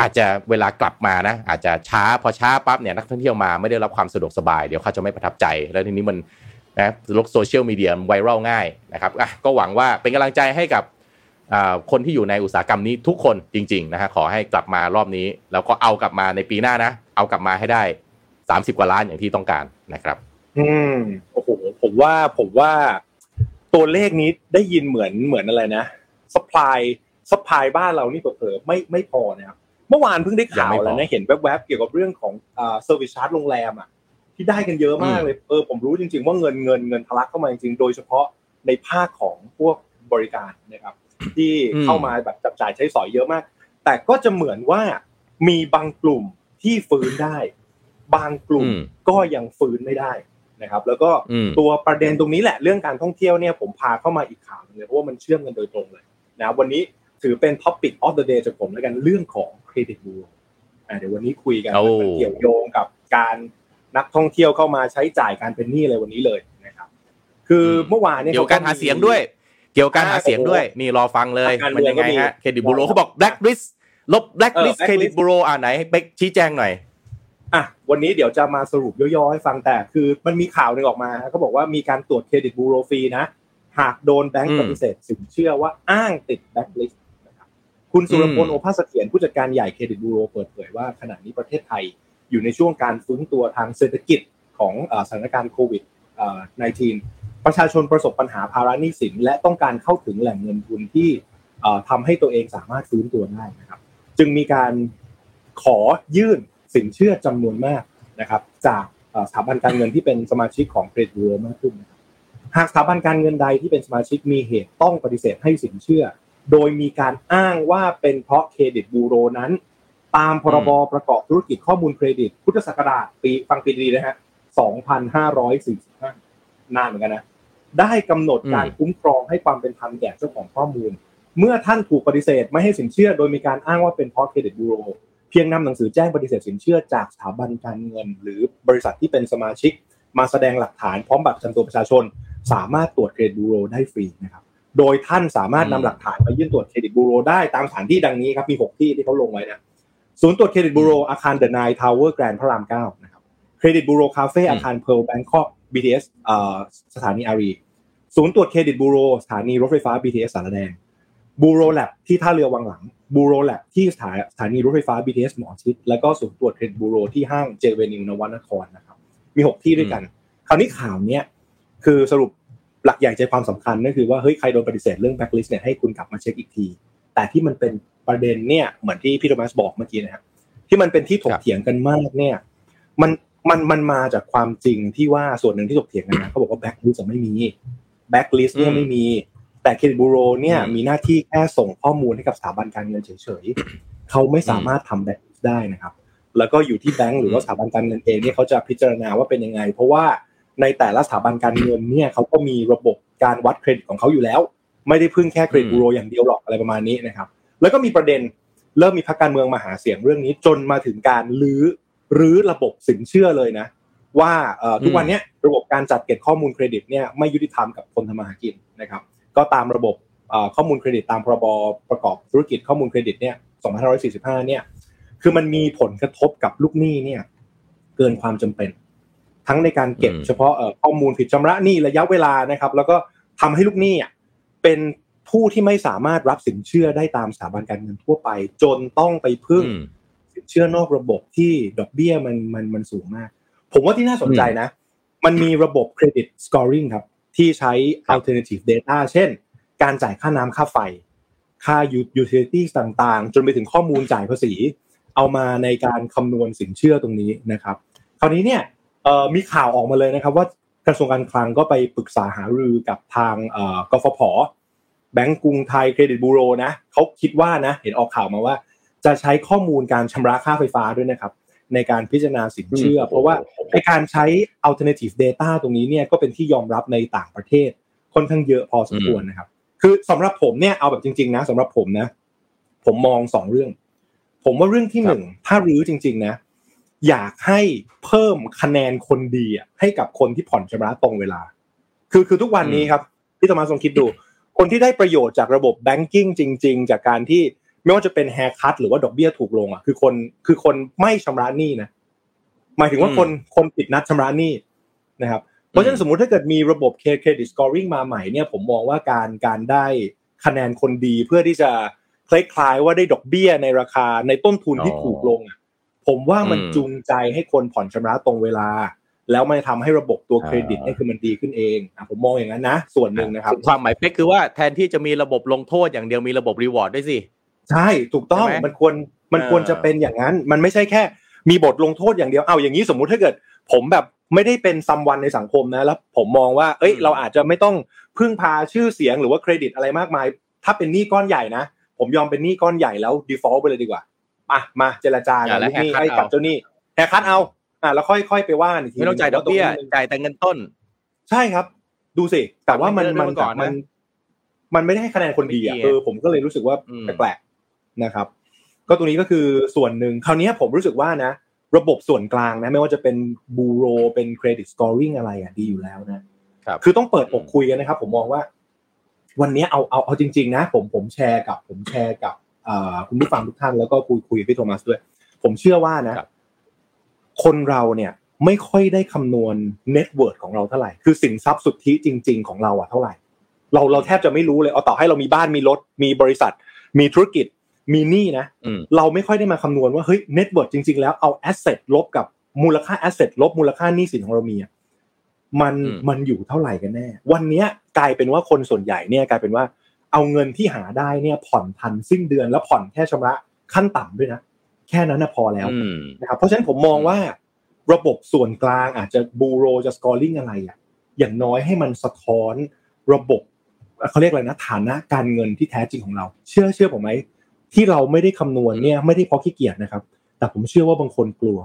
อาจจะเวลากลับมานะอาจจะช้าพอช้าปั๊บเนี่ยนักท่องเที่ยวมาไม่ได้รับความสะดวกสบายเดี๋ยวเขาจะไม่ประทับใจ แล้วทีนี้มันนะโลกโซเชียลมีเดียไวรัลง่ายนะครับอะก็หวังว่าเป็นกำลังใจให้กับอ่า คนที่อยู่ในอุตสาหกรรมนี้ทุกคนจริงๆนะฮะขอให้กลับมารอบนี้ แล้วก็เอากลับมาในปีหน้านะ เอากลับมาให้ได้30กว่าล้านอย่างที่ต้องการนะครับ อืมโอ้โหผมว่าผมว่าตัวเลขนี้ได้ยินเหมือนเหมือนอะไรนะsupply supply บ้านเรานี่เผลอๆไม่ไม่พอนะครับเมื่อวานเพิ่งได้ข่าวยังไม่พอแล้วนะเห็นแวบๆเกี่ยวกับเรื่องของอ่า service charge โรงแรมอะที่ได้กันเยอะมากเลยเออผมรู้จริง ๆ ว่าเงินเงินเงินทะลักเข้ามาจริงๆโดยเฉพาะในภาคของพวกบริการนะครับ ที่อืมเข้ามาแบบจับจ่ายใช้สอยเยอะมาก แต่ก็จะเหมือนว่ามีบางกลุ่มที่ฟื้นได้ บางกลุ่มอืมก็ยังฟื้นไม่ได้นะครับ แล้วก็อืมตัวประเด็นตรงนี้แหละเรื่องการท่องเที่ยวเนี่ยผมพาเข้ามาอีกข่าวหนึ่งเลยเพราะว่ามันเชื่อมกันโดยตรงเลยนะวันนี้ถือเป็น Topic of the day จากผมแล้วกันเรื่องของเครดิตบูโรอะเดี๋ยววันนี้คุยกันโอ้มันเกี่ยวโยงกับการนักท่องเที่ยวเข้ามาใช้จ่ายการเป็นหนี้อะไรวันนี้เลยนะครับ คือเมื่อวานเนี่ยเกี่ยวกับการหาเสียงด้วย เกี่ยวกับการหาเสียงด้วยนี่รอฟังเลยการมันเมืองยังไงก็มีฮะเครดิตบูโรเขาบอก blacklist ลบ blacklist เออเครดิต blacklist บูโรอ่าไหนให้เป๊กชี้แจงหน่อยอะวันนี้เดี๋ยวจะมาสรุปย่อๆให้ฟังแต่คือมันมีข่าวหนึ่งออกมาเขาบอกว่ามีการตรวจเครดิตบูโรฟรีนะหากโดนแบงก์อืมปฏิเสธสินเชื่อว่าอ้างติดแบงค์ลิสต์นะครับคุณสุรพลอืมโอภาสเสถียรผู้จัดการใหญ่เครดิตบูโรเปิดเผยว่าขณะนี้ประเทศไทยอยู่ในช่วงการฟื้นตัวทางเศรษฐกิจของเอ่อสถานการณ์โควิดเอ่อ19 ประชาชนประสบปัญหาภาระหนี้สิน และต้องการเข้าถึงแหล่งเงินทุนที่เอ่อทำให้ตัวเองสามารถฟื้นตัวได้นะครับ จึงมีการขอยื่นสินเชื่อจำนวนมากนะครับ จากเอ่อสถาบันการเงินที่เป็นสมาชิกของเครดิตบูโรมากขึ้นนะครับหากสถาบันการเงินใดที่เป็นสมาชิกมีเหตุต้องปฏิเสธให้สินเชื่อ โดยมีการอ้างว่าเป็นเพราะเครดิตบูโรนั้น ตามพรบประกอบธุรกิจข้อมูลเครดิต พุทธศักราชปีฟังปีดีๆนะฮะ 2,545 นานเหมือนกันนะ ได้กำหนดการคุ้มครองให้ความเป็นธรรมแก่เจ้าของข้อมูล เมื่อท่านถูกปฏิเสธไม่ให้สินเชื่อโดยมีการอ้างว่าเป็นเพราะเครดิตบูโรเพียงนำหนังสือแจ้งปฏิเสธสินเชื่อจากสถาบันการเงิน หรือบริษัทที่เป็นสมาชิก มาแสดงหลักฐานพร้อมบัตรประจำตัวประชาชน สามารถตรวจเครดิตบูโรได้ฟรีนะครับโดยท่านสามารถนำหลักฐานไปยื่นตรวจเครดิตบูโรได้ตามสถานที่ดังนี้ครับมี 6 ที่ที่เขาลงไว้นะศูนย์ตรวจเครดิตบูโรอาคารเดอะไนน์ทาวเวอร์แกรนด์พระรามเก้านะครับเครดิตบูโรคาเฟ่อาคารเพิร์ลแบงคอก BTS เอ่อสถานีอารี ศูนย์ตรวจเครดิตบูโรสถานีรถไฟฟ้า BTS ศาลาแดงบูโรแลบที่ท่าเรือวังหลังบูโรแลบที่สถาสถานีรถไฟฟ้า BTS หมอชิตแล้วก็ศูนย์ตรวจเครดิตบูโรที่ห้างเจอเวนิวนวนครนะครับ มี6ที่ด้วยกัน คราวนี้ข่าวเนี้ยคือสรุปหลักใหญ่ใจความสำคัญก็คือว่าเฮ้ยใครโดนปฏิเสธเรื่องแบ็คลิสต์เนี่ยให้คุณกลับมาเช็คอีกที แต่ที่มันเป็นประเด็นเนี่ยเหมือนที่พี่โทมัสบอกเมื่อกี้นะครับที่มันเป็นที่ถกเถียงกันมากเนี่ย มันมันมันมาจากความจริงที่ว่าส่วนหนึ่งที่ถกเถียงกันนะเขาบอกว่าแบ็คลิสต์ไม่มี แบ็คลิสต์เนี่ยอืมไม่มี แต่เครดิตบูโรเนี่ยมีหน้าที่แค่ส่งข้อมูลให้กับสถาบันการเงินเฉยๆเขาไม่สามารถทำแบบได้นะครับ แล้วก็อยู่ที่แบงก์หรือว่าสถาบันการเงินเองเนี่ยเขาจะพิจารณาว่าเป็นยังไง เพราะว่าในแต่ละสถาบันการเงินเนี่ยเขาก็มีระบบการวัดเครดิตของเขาอยู่แล้ว ไม่ได้พึ่งแค่เครดิตบูโรอย่างเดียวหรอกอะไรประมาณนี้นะครับ แล้วก็มีประเด็นเริ่มมีพรรคการเมืองมาหาเสียงเรื่องนี้จนมาถึงการลื้อรื้อระบบสินเชื่อเลยนะ ว่าทุกวันนี้ระบบการจัดเก็บข้อมูลเครดิตเนี่ยไม่ยุติธรรมกับคนทำมาหากินนะครับ ก็ตามระบบข้อมูลเครดิตตามพรบประกอบธุรกิจข้อมูลเครดิตเนี่ย2545 เนี่ย คือมันมีผลกระทบกับลูกหนี้เนี่ย เกินความจำเป็น ทั้งในการเก็บเฉพาะข้อมูลผิดชำระหนี้ระยะเวลานะครับ แล้วก็ทำให้ลูกหนี้เป็นผู้ที่ไม่สามารถรับสินเชื่อได้ตามสถาบันการเงินทั่วไป จนต้องไปพึ่งสินเชื่อนอกระบบที่ดอกเบี้ยมันมันมันสูงมาก ผมว่าที่น่าสนใจนะ มันมีระบบเครดิตสกอร์ริงครับที่ใช้ alternative data เช่น การจ่ายค่าน้ำค่าไฟ ค่า utilities ต่างๆ จนไปถึงข้อมูลจ่ายภาษี เอามาในการคำนวณสินเชื่อตรงนี้นะครับ คราวนี้เนี่ยมีข่าวออกมาเลยนะครับว่ากระทรวงการคลังก็ไปปรึกษาหารือกับทางกฟผแบงก์กรุงไทยเครดิตบูโรนะเขาคิดว่านะเห็นออกข่าวมาว่า จะใช้ข้อมูลการชำระค่าไฟฟ้าด้วยนะครับ ในการพิจารณาสินเชื่อ เพราะว่าในการใช้ alternative data ตรงนี้เนี่ยก็เป็นที่ยอมรับในต่างประเทศค่อนข้างเยอะพอสมควรนะครับ คือสำหรับผมเนี่ยเอาแบบจริง ๆ นะสำหรับผมนะ ผมมองสองเรื่อง ผมว่าเรื่องที่หนึ่งถ้ารื้อจริง ๆ นะ อยากให้เพิ่มคะแนนคนดีให้กับคนที่ผ่อนชำระตรงเวลา คือคือทุกวันนี้ครับพี่โทมัสลองคิดดู คนที่ได้ประโยชน์จากระบบ banking จริง ๆ จากการที่ ไม่ว่าจะเป็น haircut หรือว่าดอกเบี้ยถูกลงอะคือคนคือคนไม่ชำระหนี้นะหมายถึงว่าคนคนผิดนัดชำระหนี้นะครับเพราะฉะนั้นสมมุติถ้าเกิดมีระบบ credit scoring มาใหม่เนี่ยผมมองว่าการการได้คะแนนคนดีเพื่อที่จะคล้ายๆว่าได้ดอกเบี้ยในราคาในต้นทุนที่ถูกลงผมว่ามันจูงใจให้คนผ่อนชำระตรงเวลา แล้วมันทำให้ระบบตัวเครดิตนี่คือมันดีขึ้นเองอผมมองอย่างนั้นนะ ส่วนหนึ่งนะครับ ความหมายเป๊กคือว่าแทนที่จะมีระบบลงโทษอย่างเดียวมีระบบ reward ด้วยสิ ใช่ถูกต้องมันควรมันควรจะเป็นอย่างนั้น มันไม่ใช่แค่ มีบทลงโทษอย่างเดียวเอาอย่างนี้สมมุติถ้าเกิด ผมแบบไม่ได้เป็น someone ในสังคมนะแล้วผมมองว่า เอ้ย เราอาจจะไม่ต้องพึ่งพาชื่อเสียงหรือว่าเครดิตอะไรมากมาย ถ้าเป็นหนี้ก้อนใหญ่นะผมยอมเป็นหนี้ก้อนใหญ่แล้ว default ไปเลยดีกว่าอะมาเจรจากันหนี้ให้กับเจ้าหนี้แฮคัดเอาอ่าแล้วค่อยๆไปว่าอีกทีไม่ต้องจ่ายดอกเบี้ยจ่ายแต่เงินต้น ใช่ครับ ดูสิแต่ว่ามันมันมันมันไม่ได้ให้คะแนนคนดีอะเออผมก็เลยรู้สึกว่าแปลกๆ นะครับ ก็ตรงนี้ก็คือส่วนหนึ่งคราวนี้ผมรู้สึกว่านะ ระบบส่วนกลางนะไม่ว่าจะเป็นบูโรเป็นเครดิตสกอร์ริงอะไรอะดีอยู่แล้วนะคือต้องเปิดอกคุยกันนะครับ ผมมองว่า วันนี้เอาเอาเอาจริง ๆ นะ ผมผมแชร์กับ ผมแชร์กับคุณผู้ฟังทุกท่านแล้วก็คุยคุยกับพี่โทมัสด้วย ผมเชื่อว่านะ คนเราเนี่ยไม่ค่อยได้คำนวณ net worth ของเราเท่าไหร่ คือสินทรัพย์สุทธิจริง ๆ ของเราอะเท่าไหร่ เราเราแทบจะไม่รู้เลย เอาต่อให้เรามีบ้านมีรถ มีบริษัท มีธุรกิจ มีหนี้นะเราไม่ค่อยได้มาคำนวณว่าเฮ้ย net worth จริง ๆ แล้วเอา asset ลบกับมูลค่า asset ลบมูลค่าหนี้สินของเรามีมันมันอยู่เท่าไหร่กันแน่ วันนี้กลายเป็นว่าคนส่วนใหญ่เนี่ยกลายเป็นว่าเอาเงินที่หาได้เนี่ยผ่อนพันสิ้นเดือนแล้วผ่อนแค่ชำระขั้นต่ำด้วยนะแค่นั้นนะพอแล้วนะครับเพราะฉะนั้นผมมองว่าระบบส่วนกลางอาจจะ bureau จะ scoring อะไรอะอย่างน้อยให้มันสะท้อนระบบเขาเรียกอะไรนะฐานะการเงินที่แท้จริงของเรา เชื่อเชื่อผมไหม ที่เราไม่ได้คำนวณเนี่ยไม่ได้เพราะขี้เกียจนะครับ แต่ผมเชื่อว่าบางคนกลัว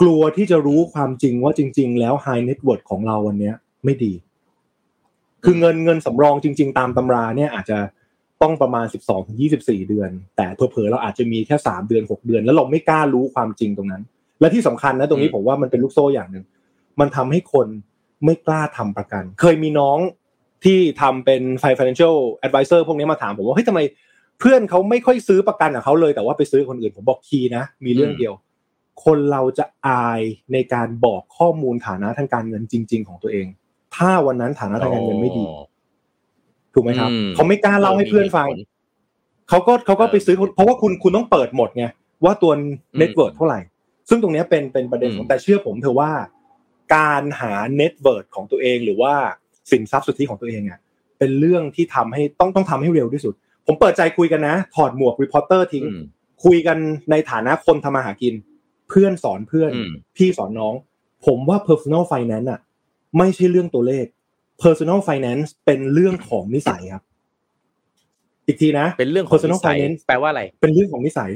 กลัวที่จะรู้ความจริงว่าจริง ๆ แล้วไอ้ net worth ของเราวันนี้ไม่ดี คือเงินเงินสำรองจริง ๆ ตามตำราเนี่ยอาจจะต้องประมาณ 12-24 เดือน แต่เผลอๆเราอาจจะมีแค่ 3 เดือน 6 เดือน แล้วเราไม่กล้ารู้ความจริงตรงนั้น และที่สำคัญนะตรงนี้ผมว่ามันเป็นลูกโซ่อย่างหนึ่ง มันทำให้คนไม่กล้าทำประกัน เคยมีน้องที่ทำเป็น financial advisor พวกนี้มาถามผมว่าเฮ้ยทำไม เพื่อนเขาไม่ค่อยซื้อประกันกับเขาเลยแต่ว่าไปซื้อคนอื่นผมบอกคีย์นะ มีเรื่องเดียว คนเราจะอายในการบอกข้อมูลฐานะทางการเงินจริง ๆ ของตัวเอง ถ้าวันนั้นฐานะทางการเงินไม่ดี ถูกไหมครับเขาไม่กล้าเล่าให้เพื่อนฟังเขาก็เขาก็ไปซื้อเพราะว่าคุณคุณต้องเปิดหมดไงว่าตัว net worth เท่าไหร่ ซึ่งตรงนี้เป็นเป็นประเด็นของแต่เชื่อผมเถอะว่า การหา net worth ของตัวเองหรือว่าสินทรัพย์สุทธิของตัวเองอะเป็นเรื่องที่ทำให้ต้องต้องทำให้เร็วที่สุด ผมเปิดใจคุยกันนะ ถอดหมวก reporter ทิ้ง คุยกันในฐานะคนทำมาหากิน เพื่อนสอนเพื่อน พี่สอนน้อง ผมว่า personal finance อะไม่ใช่เรื่องตัวเลข personal finance เป็นเรื่องของนิสัยครับ อีกทีนะ เป็นเรื่องของ personal นิสัย finance แปลว่าอะไร เป็นเรื่องของนิสัย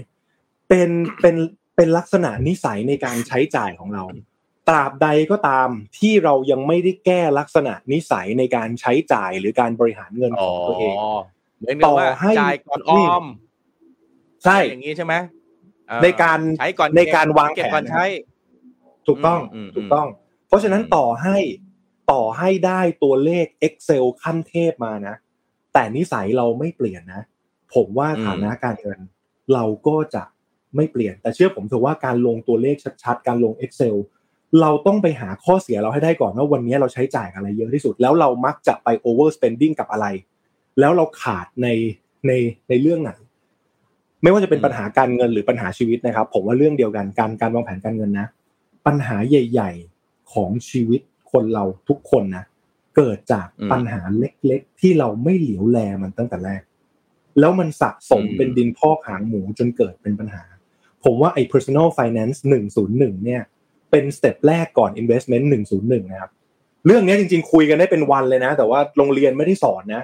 เป็นเป็นเป็นลักษณะนิสัยในการใช้จ่ายของเรา ตราบใดก็ตามที่เรายังไม่ได้แก้ลักษณะนิสัยในการใช้จ่ายหรือการบริหารเงินของตัวเอง เหมือนกับว่าต่อให้จ่ายก่อนออม ใช่อย่างนี้ใช่ไหมเอ่อในการใช้ก่อนในการวางเก็บแผนก่อนใช้ ถูกต้องอืมอืมถูกต้อง เพราะฉะนั้นอืมต่อให้ต่อให้ได้ตัวเลข Excel ขั้นเทพมานะ แต่นิสัยเราไม่เปลี่ยนนะ ผมว่าฐานะการเงิน เราก็จะไม่เปลี่ยน แต่เชื่อผมเถอะว่าการลงตัวเลขชัดๆ การลง Excel เราต้องไปหาข้อเสียเราให้ได้ก่อนว่าวันนี้เราใช้จ่ายอะไรเยอะที่สุด แล้วเรามักจะไป over spending กับอะไร แล้วเราขาดในในในเรื่องไหนไม่ว่าจะเป็นปัญหาการเงินหรือปัญหาชีวิตนะครับ ผมว่าเรื่องเดียวกันการการวางแผนการเงินนะ ปัญหาใหญ่ ๆของชีวิตคนเราทุกคนนะเกิดจากอืมปัญหาเล็กๆ ที่เราไม่เหลียวแลมันตั้งแต่แรก แล้วมันสะสมอืมเป็นดินพอกหางหมูจนเกิดเป็นปัญหา ผมว่าไอ้ personal finance 101 เนี่ย เป็นสเต็ปแรกก่อน investment 101 นะครับ เรื่องนี้จริงๆ คุยกันได้เป็นวันเลยนะ แต่ว่าโรงเรียนไม่ได้สอนนะ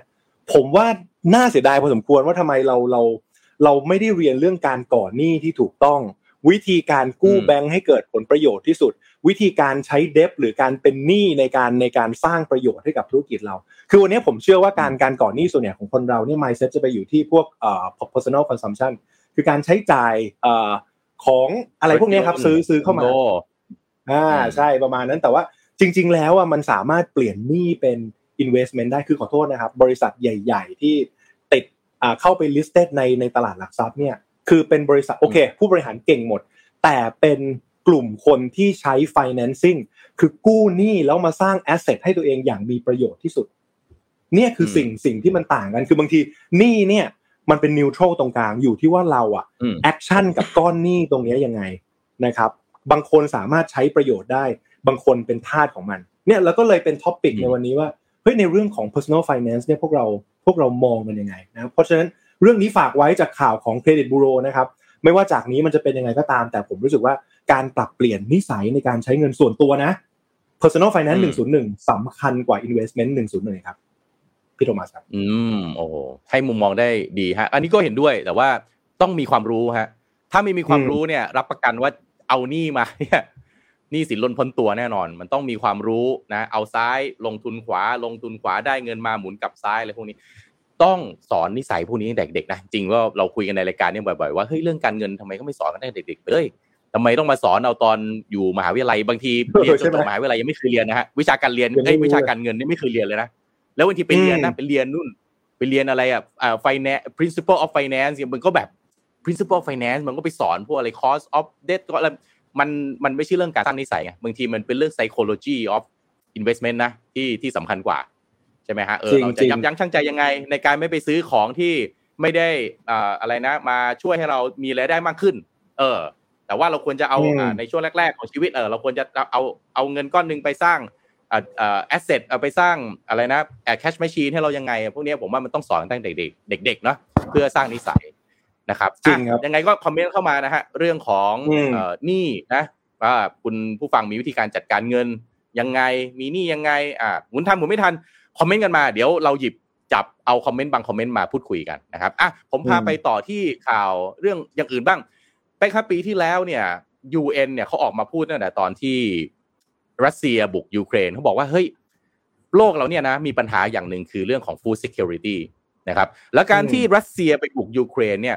ผมว่าน่าเสียดายพอสมควรว่าทำไมเราเราเราไม่ได้เรียนเรื่องการก่อหนี้ที่ถูกต้อง วิธีการกู้อืมแบงค์ให้เกิดผลประโยชน์ที่สุด วิธีการใช้เดบหรือการเป็นหนี้ในการในการสร้างประโยชน์ให้กับธุรกิจเรา คือวันนี้ผมเชื่อว่าการการก่อหนี้ส่วนใหญ่ของคนเราเนี่ย mindset จะไปอยู่ที่พวกเอ่อ personal consumption คือการใช้จ่ายเอ่อของอะไรพวกนี้ครับซื้อซื้อเข้ามาโอ่าอืมใช่ประมาณนั้นแต่ว่าจริง ๆ แล้วอะมันสามารถเปลี่ยนหนี้เป็น investment ได้คือขอโทษนะครับ บริษัทใหญ่ ๆ ที่ติดอ่าเข้าไป listed ในในตลาดหลักทรัพย์เนี่ยคือเป็นบริษัทโอเค ผู้บริหารเก่งหมด แต่เป็นกลุ่มคนที่ใช้ financing คือกู้หนี้แล้วมาสร้าง asset ให้ตัวเองอย่างมีประโยชน์ที่สุด เนี่ยคือสิ่งสิ่งที่มันต่างกันคือบางทีหนี้เนี่ยมันเป็น neutral ตรงกลางอยู่ที่ว่าเราอะอืม action กับก้อนหนี้ตรงเนี้ยยังไงนะครับ บางคนสามารถใช้ประโยชน์ได้ บางคนเป็นทาสของมัน เนี่ยแล้วก็เลยเป็นท็อปิกอืมในวันนี้ว่า เฮ้ยในเรื่องของ personal finance เนี่ยพวกเราพวกเรามองกันยังไงนะเพราะฉะนั้นเรื่องนี้ฝากไว้จากข่าวของเครดิตบูโรนะครับไม่ว่าจากนี้มันจะเป็นยังไงก็ตาม แต่ผมรู้สึกว่าการปรับเปลี่ยนนิสัยในการใช้เงินส่วนตัวนะ personal finance 101สำคัญกว่า investment 101ครับพี่โทมัสครับอืมโอ้โหให้มุมมองได้ดีฮะ อันนี้ก็เห็นด้วยแต่ว่าต้องมีความรู้ฮะ ถ้าไม่มีความอืมรู้เนี่ย รับประกันว่าเอาหนี้มาเนี่ยห นี้สินล้นพ้นตัวแน่นอน มันต้องมีความรู้นะเอาซ้ายลงทุนขวาลงทุนขวาได้เงินมาหมุนกลับซ้ายอะไรพวกนี้ ต้องสอนนิสัยพวกนี้ตั้งแต่เด็กๆนะจริงว่าเราคุยกันในรายการเนี่ยบ่อยๆว่าเฮ้ยเรื่องการเงินทำไมเขาไม่สอนกันตั้งแต่เด็กๆเลยทำไมต้องมาสอนเอาตอนอยู่มหาวิทยาลัยบางทีเรียนจใช่นไหมจบมหาวิทยาลัยยังไม่เคยเรียนนะฮะวิชาการเรียนยังไม่เอ้ยรู้วิชาการเงินนี่ไม่เคยเรียนเลยนะแล้วบางทีไปเรียนนะอืมไปเรียนนู่นไปเรียนอะไรอะอ่า finance principle of finance เนี่ยมันก็แบบ principle of finance มันก็ไปสอนพวกอะไร cost of debt ก็อะไร มันมันไม่ใช่เรื่องการสร้างนิสัยไงบางทีมันเป็นเรื่อง psychology of investment นะที่ที่สำคัญกว่า ใช่ไหมฮะเออจริงเราจะจริงยับยั้งชั่งใจยังไง ในการไม่ไปซื้อของที่ไม่ได้อ่าอะไรนะ มาช่วยให้เรามีรายได้มากขึ้น เออ แต่ว่าเราควรจะเอาอืมอ่าในช่วงแรก ๆ ของชีวิตเออเราควรจะเอาเอาเงินก้อนหนึ่งไปสร้างอ่าอ่า asset เอาไปสร้างอะไรนะ add cash machine ให้เรายังไง พวกเนี้ยผมว่ามันต้องสอนตั้งแต่เด็กๆเด็กๆเนาะเพื่อสร้างนิสัย นะครับจริงครับอะยังไงก็คอมเมนต์เข้ามานะฮะเรื่องของอืมเอ่อหนี้นะว่าคุณผู้ฟังมีวิธีการจัดการเงินยังไงมีหนี้ยังไงอ่าหมุนทันหมุนไม่ทันคอมเมนต์กันมาเดี๋ยวเราหยิบจับเอาคอมเมนต์บางคอมเมนต์มาพูดคุยกันนะครับอะผมพาอืมไปต่อที่ข่าวเรื่องอย่างอื่นบ้างไปครับปีที่แล้วเนี่ย UN เนี่ยเขาออกมาพูดตั้งแต่ตอนที่รัสเซียบุกยูเครนเขาบอกว่าเฮ้ยโลกเราเนี่ยนะมีปัญหาอย่างหนึ่งคือเรื่องของ food security นะครับ แล้วการอืมที่รัสเซียไปบุกยูเครนเนี่ย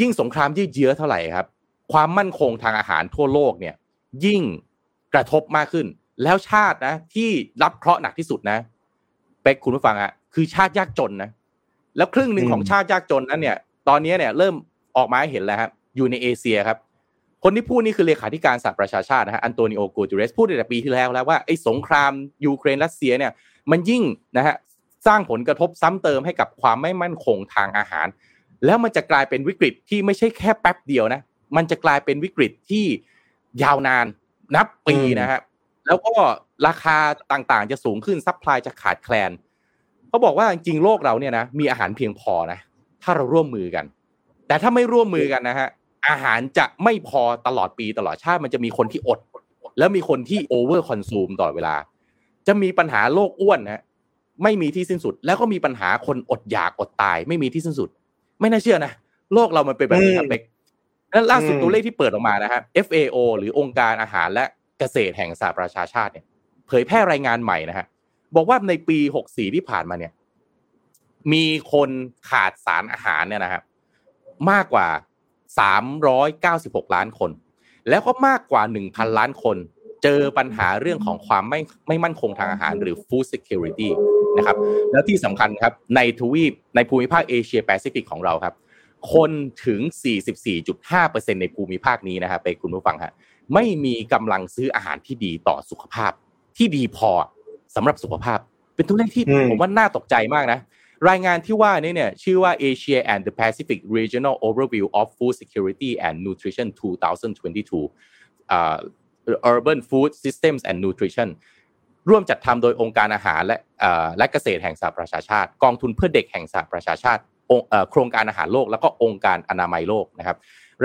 ยิ่งสงครามยืดเยื้อเท่าไหร่ครับ ความมั่นคงทางอาหารทั่วโลกเนี่ย ยิ่งกระทบมากขึ้น แล้วชาตินะ ที่รับเคราะห์หนักที่สุดนะเป็กคุณผู้ฟังอะคือชาติยากจนนะแล้วครึ่งหนึ่งอืมของชาติยากจนนั้นเนี่ย ตอนนี้เนี่ยเริ่มออกมาให้เห็นแล้วครับอยู่ในเอเชียครับ คนที่พูดนี่คือเลขาธิการสหประชาชาตินะฮะอันโตนิโอกูเตอร์เรสพูดตั้งแต่ปีที่แล้วแล้วว่าไอ้สงครามยูเครนรัสเซียเนี่ย มันยิ่งนะฮะสร้างผลกระทบซ้ำเติมให้กับความไม่มั่นคงทางอาหาร แล้วมันจะกลายเป็นวิกฤตที่ไม่ใช่แค่แป๊บเดียวนะ มันจะกลายเป็นวิกฤตที่ยาวนานนับปีอืมนะฮะแล้วก็ราคาต่างๆ จะสูงขึ้น supply จะขาดแคลนเขาบอกว่าจริงๆโลกเราเนี่ยนะมีอาหารเพียงพอนะถ้าเราร่วมมือกัน แต่ถ้าไม่ร่วมมือกันนะฮะอาหารจะไม่พอตลอดปีตลอดชาติมันจะมีคนที่อด แล้วมีคนที่โอเวอร์คอนซูมตลอดเวลา จะมีปัญหาโรคอ้วนนะฮะไม่มีที่สิ้นสุด แล้วก็มีปัญหาคนอดอยากอดตาย ไม่มีที่สิ้นสุด ไม่น่าเชื่อนะโลกเรามันเป็นแบบนี้ครับเบกนั้นล่าสุดตัวเลขที่เปิดออกมานะฮะ FAO หรือองค์การอาหารและเกษตรแห่งสหประชาชาติเนี่ย เผยแพร่รายงานใหม่นะฮะบอกว่าในปี 64 ที่ผ่านมาเนี่ย มีคนขาดสารอาหารเนี่ยนะครับมากกว่า 396 ล้านคน แล้วก็มากกว่า 1,000 ล้านคน เจอปัญหาเรื่องของความไม่ไม่มั่นคงทางอาหารหรือ food security นะครับแล้วที่สำคัญครับในทวีปในภูมิภาคเอเชียแปซิฟิกของเราครับ คนถึง 44.5%ในภูมิภาคนี้นะครับไปคุณผู้ฟังฮะไม่มีกำลังซื้ออาหารที่ดีต่อสุขภาพ ที่ดีพอสำหรับสุขภาพ เป็นตัวเลขที่ผมว่าน่าตกใจมากนะรายงานที่ว่านี้เนี่ยชื่อว่า Asia and the Pacific Regional Overview of Food Security and Nutrition 2022 uh, Urban Food Systems and Nutrition ร่วมจัดทำโดยองค์การอาหารและและเกษตรแห่งสหประชาชาติ กองทุนเพื่อเด็กแห่งสหประชาชาติโครงการอาหารโลก แล้วก็องค์การอนามัยโลกนะครับ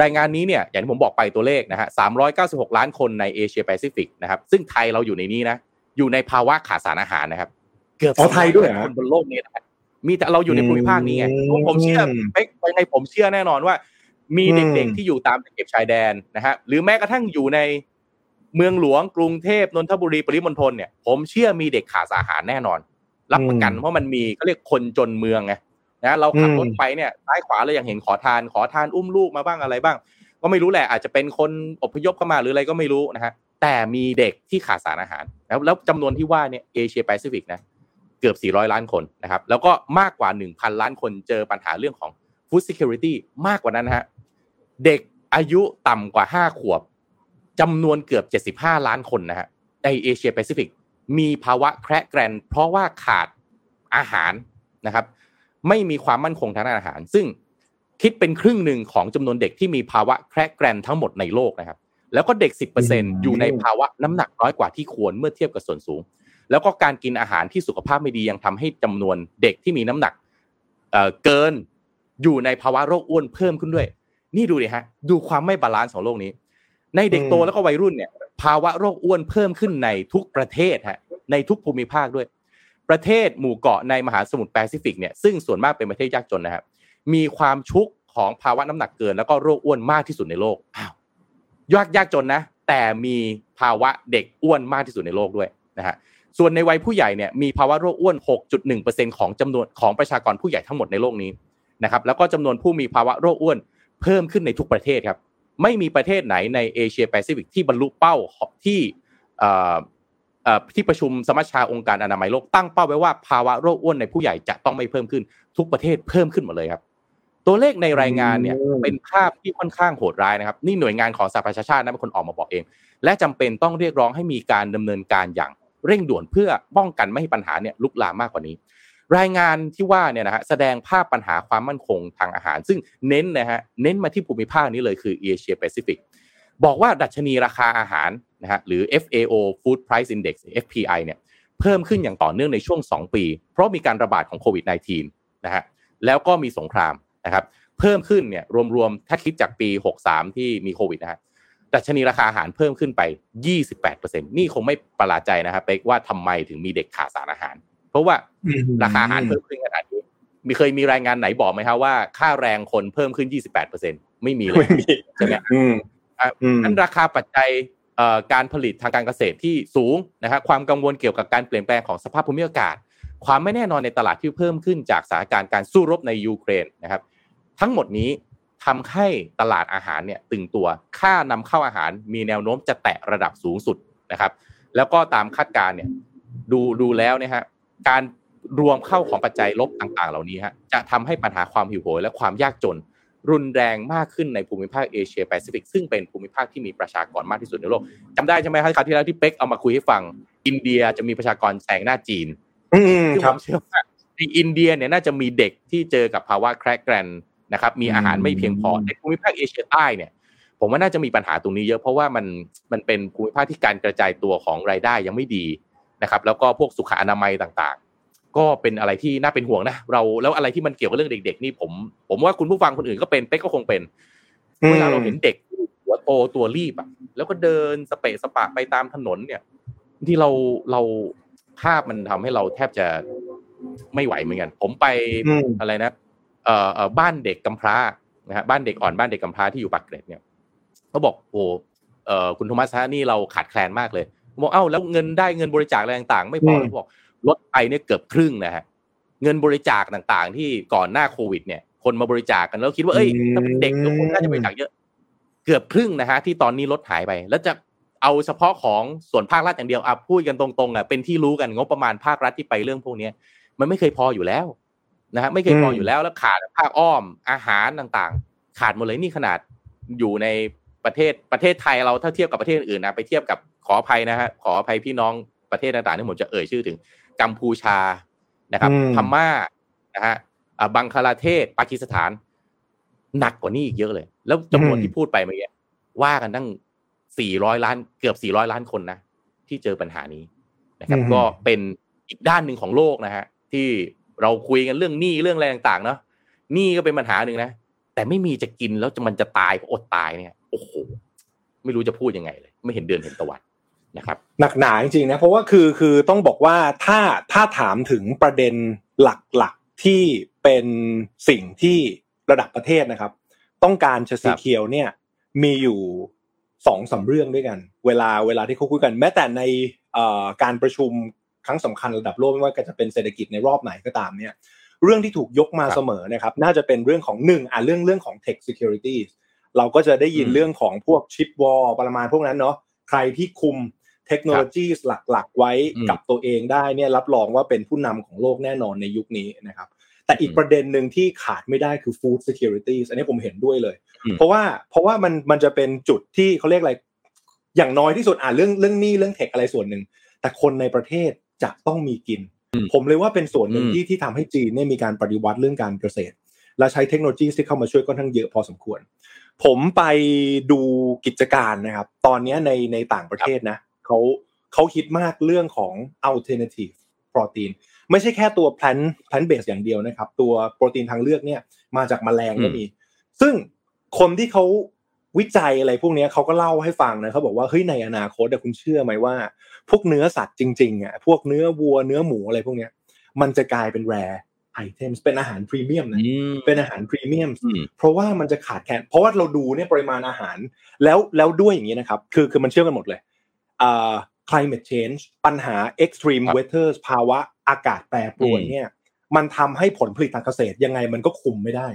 รายงานนี้เนี่ยอย่างที่ผมบอกไปตัวเลขนะฮะ 396 ล้านคนในเอเชียแปซิฟิกนะครับ ซึ่งไทยเราอยู่ในนี้นะ อยู่ในภาวะขาดสารอาหารนะครับ เกือบไทยด้วยคนบนโลกนี้นะมีแต่เราอยู่ในภูมิภาคนี้ไงผมเชื่อเป๊กในผมเชื่อแน่นอนว่า มีเด็กๆที่อยู่ตามตะเก็บชายแดนนะฮะ หรือแม้กระทั่งอยู่ใน เมืองหลวงกรุงเทพนนทบุรีปริมณฑลเนี่ยผมเชื่อมีเด็กขาดอาหารแน่นอน รับประกันเพราะมันมีเขาเรียกคนจนเมืองไงนะเราขับรถไปเนี่ยซ้ายขวาเรายังเห็นขอทานขอทานอุ้มลูกมาบ้างอะไรบ้าง ก็ไม่รู้แหละอาจจะเป็นคนอพยพเข้ามาหรืออะไรก็ไม่รู้นะฮะแต่มีเด็กที่ขาดสารอาหารแล้วแล้วจำนวนที่ว่าเนี่ยเอเชียแปซิฟิกนะเกือบ 400 ล้านคนนะครับแล้วก็มากกว่า 1,000 ล้านคนเจอปัญหาเรื่องของ food security มากกว่านั้นนะฮะเด็กอายุต่ำกว่า 5 ขวบ จำนวนเกือบ 75 ล้านคนนะฮะในเอเชียแปซิฟิกมีภาวะแคระแกรน เพราะว่าขาดอาหารนะครับ ไม่มีความมั่นคงทางด้านอาหาร ซึ่งคิดเป็นครึ่งหนึ่งของจำนวนเด็กที่มีภาวะแคระแกรนทั้งหมดในโลกนะครับ แล้วก็เด็ก 10%อยู่ในภาวะน้ำหนักน้อยกว่าที่ควรเมื่อเทียบกับส่วนสูง แล้วก็การกินอาหารที่สุขภาพไม่ดียังทำให้จำนวนเด็กที่มีน้ำหนักเกินอยู่ในภาวะโรคอ้วนเพิ่มขึ้นด้วย นี่ดูดิฮะ ดูความไม่ balance ของโลกนี้ ในเด็กโตแล้วก็วัยรุ่นเนี่ย ภาวะโรคอ้วนเพิ่มขึ้นในทุกประเทศฮะในทุกภูมิภาคด้วย ประเทศหมู่เกาะในมหาสมุทรแปซิฟิกเนี่ยซึ่งส่วนมากเป็นประเทศยากจนนะครับมีความชุกของภาวะน้ำหนักเกิน แล้วก็โรคอ้วนมากที่สุดในโลกอ้าวยากยากจนนะ แต่มีภาวะเด็กอ้วนมากที่สุดในโลกด้วยนะฮะส่วนในวัยผู้ใหญ่เนี่ยมีภาวะโรคอ้วน 6.1%ของจำนวนของประชากรผู้ใหญ่ทั้งหมดในโลกนี้นะครับแล้วก็จำนวนผู้มีภาวะโรคอ้วนเพิ่มขึ้นในทุกประเทศครับ ไม่มีประเทศไหนในเอเชียแปซิฟิกที่บรรลุเป้าที่ที่ประชุมสมัชชาองค์การอนามัยโลกตั้งเป้าไว้ว่าภาวะโรคอ้วนในผู้ใหญ่จะต้องไม่เพิ่มขึ้น ทุกประเทศเพิ่มขึ้นหมดเลยครับ ตัวเลขในรายงานเนี่ยเป็นภาพที่ค่อนข้างโหดร้ายนะครับ นี่หน่วยงานของสหประชาชาตินะเป็นคนออกมาบอกเอง และจำเป็นต้องเรียกร้องให้มีการดำเนินการอย่างเร่งด่วนเพื่อป้องกันไม่ให้ปัญหาเนี่ยลุกลามมากกว่านี้ รายงานที่ว่าเนี่ยนะฮะแสดงภาพปัญหาความมั่นคงทางอาหาร ซึ่งเน้นนะฮะเน้นมาที่ภูมิภาคนี้เลยคือเอเชียแปซิฟิกบอกว่าดัชนีราคาอาหารนะฮะหรือ FAO Food Price Index FPI เนี่ยเพิ่มขึ้นอย่างต่อเนื่องในช่วง 2 ปี เพราะมีการระบาดของโควิด -19 นะฮะแล้วก็มีสงครามนะครับเพิ่มขึ้นเนี่ยรวมๆถ้าคิดจากปี 63 ที่มีโควิดนะฮะดัชนีราคาอาหารเพิ่มขึ้นไป 28%นี่คงไม่ประหลาดใจนะครับเป๊กว่าทำไมถึงมีเด็กขาดสารอาหาร เพราะว่าราคาอาหารเพิ่มขึ้นขนาดนี้มีเคยมีรายงานไหนบอกไหมครับว่าค่าแรงคนเพิ่มขึ้น 28%ไม่มีเลยใช่ไหมนั้นราคาปัจจัยการผลิตทางการเกษตรที่สูงนะครับความกังวลเกี่ยวกับการเปลี่ยนแปลงของสภาพภูมิอากาศ ความไม่แน่นอนในตลาดที่เพิ่มขึ้นจากสถานการณ์การสู้รบในยูเครนนะครับ ทั้งหมดนี้ทำให้ตลาดอาหารเนี่ยตึงตัว ค่านำเข้าอาหารมีแนวโน้มจะแตะระดับสูงสุดนะครับ แล้วก็ตามคาดการณ์เนี่ยดูดูแล้วเนี่ยฮะ การรวมเข้าของปัจจัยลบต่าง ๆ เหล่านี้ฮะจะทำให้ปัญหาความหิวโหยและความยากจน รุนแรงมากขึ้นในภูมิภาคเอเชียแปซิฟิกซึ่งเป็นภูมิภาคที่มีประชากรมากที่สุดในโลกจำได้ใช่ไหมครับคราวที่แล้วที่เป็กเอามาคุยให้ฟัง อินเดียจะมีประชากรแซงหน้าจีนซึ่งผมเชื่อว่าในอินเดียเนี่ยน่าจะมีเด็กที่เจอกับภาวะแคระแกรนนะครับมีอาหารไม่เพียงพอในภูมิภาคเอเชียใต้เนี่ยผมว่าน่าจะมีปัญหาตรงนี้เยอะเพราะว่ามันมันเป็นภูมิภาคที่การกระจายตัวของรายได้ยังไม่ดี นะครับแล้วก็พวกสุขอนามัยต่างก็เป็นอะไรที่น่าเป็นห่วงนะเราแล้วอะไรที่มันเกี่ยวกับเรื่องเด็ก ๆ นี่ผม ผมว่าคุณผู้ฟังคนอื่นก็เป็นเป๊กก็คงเป็นเวลาเราเห็นเด็กหัวโตตัวรีบอะแล้วก็เดินสเปะสปะไปตามถนนเนี่ยที่เราเราภาพมันทำให้เราแทบจะไม่ไหวเหมือนกัน ผมไปอืมอะไรนะเอ่อเอ่อบ้านเด็กกำพร้านะฮะบ้านเด็กอ่อนบ้านเด็กกำพร้าที่อยู่ปากเกร็ดเนี่ยเขาบอกโอ้เอ่อคุณโทมัสฮะนี่เราขาดแคลนมากเลยผม บอกเอ้าแล้วเงินได้เงินบริจาคอะไรต่างๆ ไม่พออืมเขาบอกลดไปเนี่ยเกือบครึ่งนะฮะเงินบริจาคต่างๆ ที่ก่อนหน้าโควิด เนี่ย คนมาบริจาคกันแล้วคิดว่าเอ้ยถ้าเป็นเด็กก็คงน่าจะบริจาคเยอะ เกือบครึ่งนะฮะที่ตอนนี้ลดหายไป แล้วจะเอาเฉพาะของส่วนภาครัฐอย่างเดียวอะพูดกันตรงๆอะเป็นที่รู้กันงบประมาณภาครัฐที่ไปเรื่องพวกเนี้ยมันไม่เคยพออยู่แล้วนะฮะไม่เคยพออยู่แล้วแล้วขาดภาคอ้อมอาหารต่างๆ ขาดหมดเลยนี่ขนาดอยู่ในประเทศประเทศไทยเราถ้าเทียบกับประเทศอื่นนะไปเทียบกับ ขออภัยนะฮะขออภัยพี่น้องประเทศต่างๆที่ผมจะเอ่ยชื่อถึงกัมพูชานะครับอืมพม่านะฮะอ่าบังคลาเทศปากีสถาน หนักกว่านี้อีกเยอะเลย แล้วจำนวนที่พูดไปเมื่อกี้ว่ากันตั้งสี่ร้อยล้านเกือบสี่ร้อยล้านคนนะที่เจอปัญหานี้นะครับอืมก็เป็นอีกด้านหนึ่งของโลกนะฮะที่เราคุยกันเรื่องหนี้เรื่องอะไรต่างๆเนาะหนี้ก็เป็นปัญหาหนึ่งนะแต่ไม่มีจะกินแล้วจะมันจะตายอดตายเนี่ย โอ้โห ไม่รู้จะพูดยังไงเลย ไม่เห็นเดือนเห็นตะวัน นะครับหนักหนาจริงๆนะเพราะว่าคือคือต้องบอกว่าถ้าถ้าถามถึงประเด็นหลักๆที่เป็นสิ่งที่ระดับประเทศนะครับ ต้องการจะสีเขียวเนี่ยมีอยู่สองสามเรื่องด้วยกัน เวลาเวลาที่เขาคุยกัน แม้แต่ในเอ่อการประชุมครั้งสำคัญระดับโลกไม่ว่าจะเป็นเศรษฐกิจในรอบไหนก็ตามเนี่ยเรื่องที่ถูกยกมาครับเสมอนะครับ น่าจะเป็นเรื่องของหนึ่งอะเรื่องเรื่องของ tech security เราก็จะได้ยินอืมเรื่องของพวกชิปวอลประมาณพวกนั้นเนาะใครที่คุม เทคโนโลยีหลักๆ ไว้อืมกับตัวเองได้เนี่ยรับรองว่าเป็นผู้นำของโลกแน่นอนในยุคนี้นะครับ แต่อีกอืมประเด็นหนึ่งที่ขาดไม่ได้คือ food security อันนี้ผมเห็นด้วยเลยอืมเพราะว่าเพราะว่ามันมันจะเป็นจุดที่เขาเรียกอะไร อย่างน้อยที่สุดอ่านเรื่องเรื่องหนี้เรื่องเทคอะไรส่วนหนึ่ง แต่คนในประเทศจะต้องมีกิน ผมเลยว่าเป็นส่วนหนึ่งอืมที่ที่ทำให้จีนเนี่ยมีการปฏิวัติเรื่องการเกษตร และใช้เทคโนโลยีที่เข้ามาช่วยค่อนข้างเยอะพอสมควร ผมไปดูกิจการนะครับ ตอนเนี้ยในในต่างประเทศนะ เขาเขาคิดมากเรื่องของ alternative protein ไม่ใช่แค่ตัว plant plant base อย่างเดียวนะครับ ตัวโปรตีนทางเลือกเนี่ยมาจากแมลงก็มี ซึ่งคนที่เขาวิจัยอะไรพวกเนี้ยเขาก็เล่าให้ฟังนะเขาบอกว่าเฮ้ยในอนาคตแต่คุณเชื่อไหมว่า พวกเนื้อสัตว์จริงๆอะพวกเนื้อวัวเนื้อหมูอะไรพวกเนี้ยมันจะกลายเป็น rare item เป็นอาหารพรีเมียมนะอืมเป็นอาหารพรีเมียมอืมเพราะว่ามันจะขาดแคลนเพราะว่าเราดูเนี่ยปริมาณอาหาร แล้วแล้วด้วยอย่างนี้นะครับ คือคือมันเชื่อมกันหมดเลยอ่า climate change ปัญหา extreme ครับ weather ภาวะอากาศแปรปรวนอืมเนี่ย มันทำให้ผลผลิตทางเกษตรยังไงมันก็คุมไม่ได้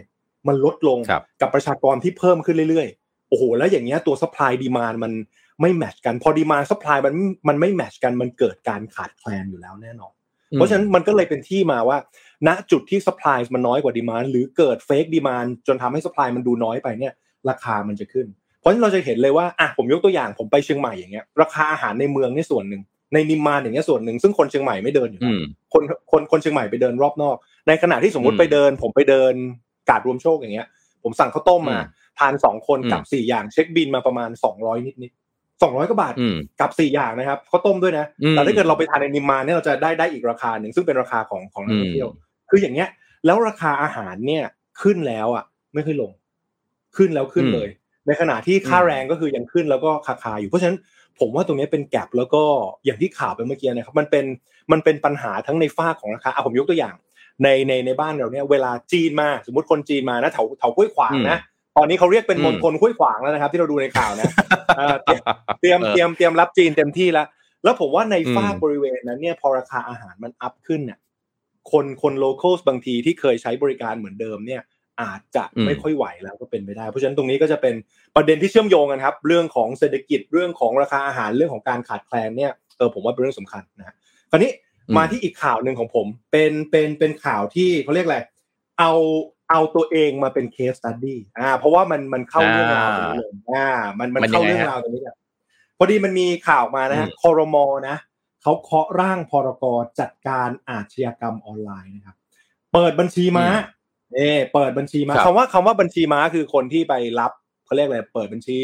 มันลดลงครับกับประชากรที่เพิ่มขึ้นเรื่อยๆ โอ้โห แล้วอย่างเงี้ยตัว supply demand มันไม่แมทช์กัน พอ demand supply มันมันไม่แมทช์กัน มันเกิดการขาดแคลนอยู่แล้วแน่นอน เพราะฉะนั้นมันก็เลยเป็นที่มาว่า ณ จุดที่ supply มันน้อยกว่า demand หรือเกิด fake demand จนทำให้ supply มันดูน้อยไปเนี่ย ราคามันจะขึ้น เพราะฉะนั้นเราจะเห็นเลยว่าอะผมยกตัวอย่างผมไปเชียงใหม่อย่างเงี้ยราคาอาหารในเมืองนี่ส่วนหนึ่งในนิมมานอย่างเงี้ยส่วนหนึ่งซึ่งคนเชียงใหม่ไม่เดินอยู่อืแล้วมคนคนคนเชียงใหม่ไปเดินรอบนอก ในขณะที่สมมติอืมไปเดิน ผมไปเดินกาดรวมโชคอย่างเงี้ย ผมสั่งข้าวต้มมาอืมทานสองคนอืมกับสี่อย่างเช็คบินมาประมาณสองร้อยนิดนิดสองร้อยกว่าบาทอืมกับสี่อย่างนะครับข้าวต้มด้วยนะอืมแต่ถ้าเกิดเราไปทานในนิมมานเนี่ยเราจะได้ได้อีกราคาหนึ่งซึ่งเป็นราคาของของนักท่องเที่ยว คืออย่างเงี้ย แล้วราคาอาหารเนี่ยขึ้นแล้วอะ ไม่ค่อยลง ขึ้นแล้วขึ้นเลย ในขณะที่ค่าอืมแรงก็คือยังขึ้นแล้วก็คาคาอยู่เพราะฉะนั้นผมว่าตรงนี้เป็นแกลบแล้วก็อย่างที่ข่าวไปเมื่อกี้นะครับมันเป็นมันเป็นปัญหาทั้งในฝ้ากของราคาอะผมยกตัวอย่าง ในในในบ้านเราเนี่ยเวลาจีนมาสมมติคนจีนมานะแถวแถวห้วยขวางนะตอนนี้เขาเรียกเป็นอืมมณฑลห้วยขวางแล้วนะครับ ที่เราดูในข่าวนะเออเตรียมเตรียมเออเตรียมเตรียมรับจีนเต็มที่แล้วแล้วผมว่าในอืมฝากบริเวณนั้นเนี่ยพอราคาอาหารมันอัพขึ้นเนี่ยคนคน local บางทีที่เคยใช้บริการเหมือนเดิมเนี่ย อาจจะไม่ค่อยไหวแล้วก็เป็นไปได้ เพราะฉะนั้นตรงนี้ก็จะเป็นประเด็นที่เชื่อมโยงกันครับ เรื่องของเศรษฐกิจเรื่องของราคาอาหารเรื่องของการขาดแคลนเนี่ยเออผมว่าเป็นเรื่องสำคัญนะฮะคราวนี้อืมมาที่อีกข่าวหนึ่งของผม เป็นเป็นเป็นข่าวที่เขาเรียกอะไรเอาเอาตัวเองมาเป็น case study อ่า เพราะว่ามันมันเข้าเรื่องราวตรงนี้เลยอ่า มันมันมันยัเข้างไงเรื่องฮะราวตรงนี้เนี่ยพอดีมันมีข่าวมานะฮะอืมคอรมอนะเขาเคาะร่างพรกจัดการอาชญากรรมออนไลน์นะครับ เปิดบัญชีม้า เอเปิดบัญชีม้าครับคำว่าคำว่าบัญชีม้าคือคนที่ไปรับเขาเรียกอะไรเปิดบัญชี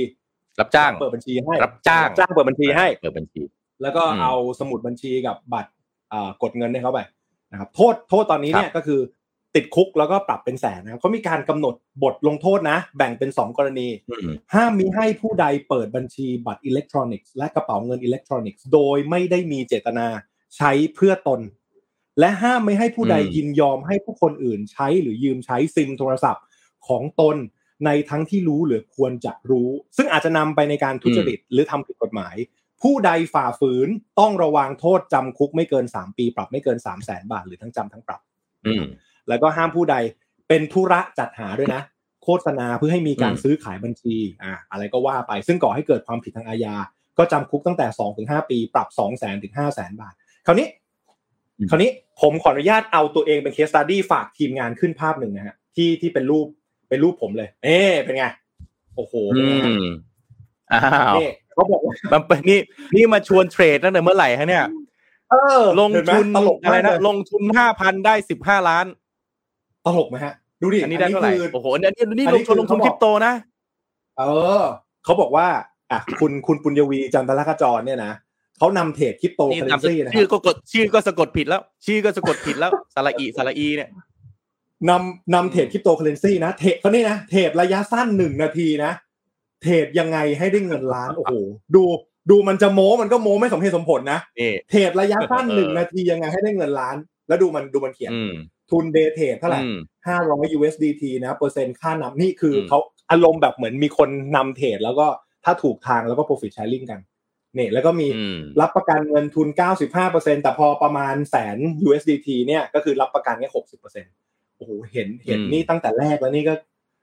รับจ้าง เปิดบัญชีให้รับจ้างจ้างเปิดบัญชีให้เปิดบัญชี แล้วก็อืมเอาสมุดบัญชีกับบัตรอ่ากดเงินให้เขาไปนะครับ โทษโทษตอนนี้เนี่ยก็คือติดคุกแล้วก็ปรับเป็นแสนนะครับเขามีการกำหนดบทลงโทษนะ แบ่งเป็นสองกรณีอืมห้ามมิให้ผู้ใดเปิดบัญชีบัตรอิเล็กทรอนิกส์และกระเป๋าเงินอิเล็กทรอนิกส์โดยไม่ได้มีเจตนาใช้เพื่อตน และห้ามไม่ให้ผู้ใดอืมยินยอมให้ผู้คนอื่นใช้หรือยืมใช้ซิมโทรศัพท์ของตนในทั้งที่รู้หรือควรจะรู้ ซึ่งอาจจะนำไปในการทุจริตหรือทำผิดกฎหมาย ผู้ใดฝ่าฝืนต้องระวังโทษจำคุกไม่เกิน 3 ปี ปรับไม่เกิน 3 0 0แสนบาทหรือทั้งจำทั้งปรับอืมแล้วก็ห้ามผู้ใดเป็นธุระจัดหาด้วยนะ โฆษณาเพื่อให้มีการอืมซื้อขายบัญชีอ่าอะไรก็ว่าไป ซึ่งก่อให้เกิดความผิดทางอาญาก็จำคุกตั้งแต่2ถึง5ปี ปรับ2 0 0 0 0 0ถึง5 0 0 0 0บาท คราวนี้ คราวนี้ผมขออนุญาตเอาตัวเองเป็นเคสตัดดี้ฝากทีมงานขึ้นภาพหนึ่งนะฮะที่ที่เป็นรูปเป็นรูปผมเลยเอ๊ะเป็นไงโอ้โหอืเป็นไงฮะมอ้าวนี่เขาบอกว่ามันเป็นนี่นี่มาชวนเทรดตั้งแต่เมื่อไหร่ฮะเนี่ย เออ ลงเห็ไหมทุนตลกอะไรมากนะเลยลงทุนห้าพันได้สิบห้าล้าน ตลกไหมฮะ ดูดิอันนี้ได้เท่าไหร่คือโอ้โหอันนี้อันนี้อันลนี้งทุนลงทุนคือเขาบอกคริปโตนะ เออ เขาบอกว่าอะคุณคุณปุญญวีจันทรคจรเนี่ยนะ เขานำเทรดคริปโตนี่เคอเรนามนสกุซีลนะชื่อฮะก็กดชื่อก็สะกดผิดแล้ว ชื่อก็สะกดผิดแล้วสระอีสระอีเนี่ยนำนำเทรดคริปโตเคอเรนซีนะเทรดเขานี่นะเทรดระยะสั้นหนึ่งนาทีนะ เทรดยังไงให้ได้เงินล้านโอ้โหดูดูมันจะโม้มันก็โม้ไม่สมเหตุสมผลนะนี่เทรดระยะสั้นเออหนึ่งนาทียังไงให้ได้เงินล้าน แล้วดูมันดูมันเขียนอืมทุนเดย์เทรดเท่าไหร่อืมห้าร้อย USDT นะ เปอร์เซ็นต์ค่านำนี่คืออมเขาอารมณ์แบบเหมือนมีคนนำเทรดแล้วก็ถ้าถูกทางแล้วก็ profit sharing กันเนี่ยแล้วก็มีอืมรับประกันเงินทุน 95%แต่พอประมาณแสน USDT เนี่ยก็คือรับประกันแค่60%โอ้โหเห็นเห็นอืมนี่ตั้งแต่แรกแล้วนี่ก็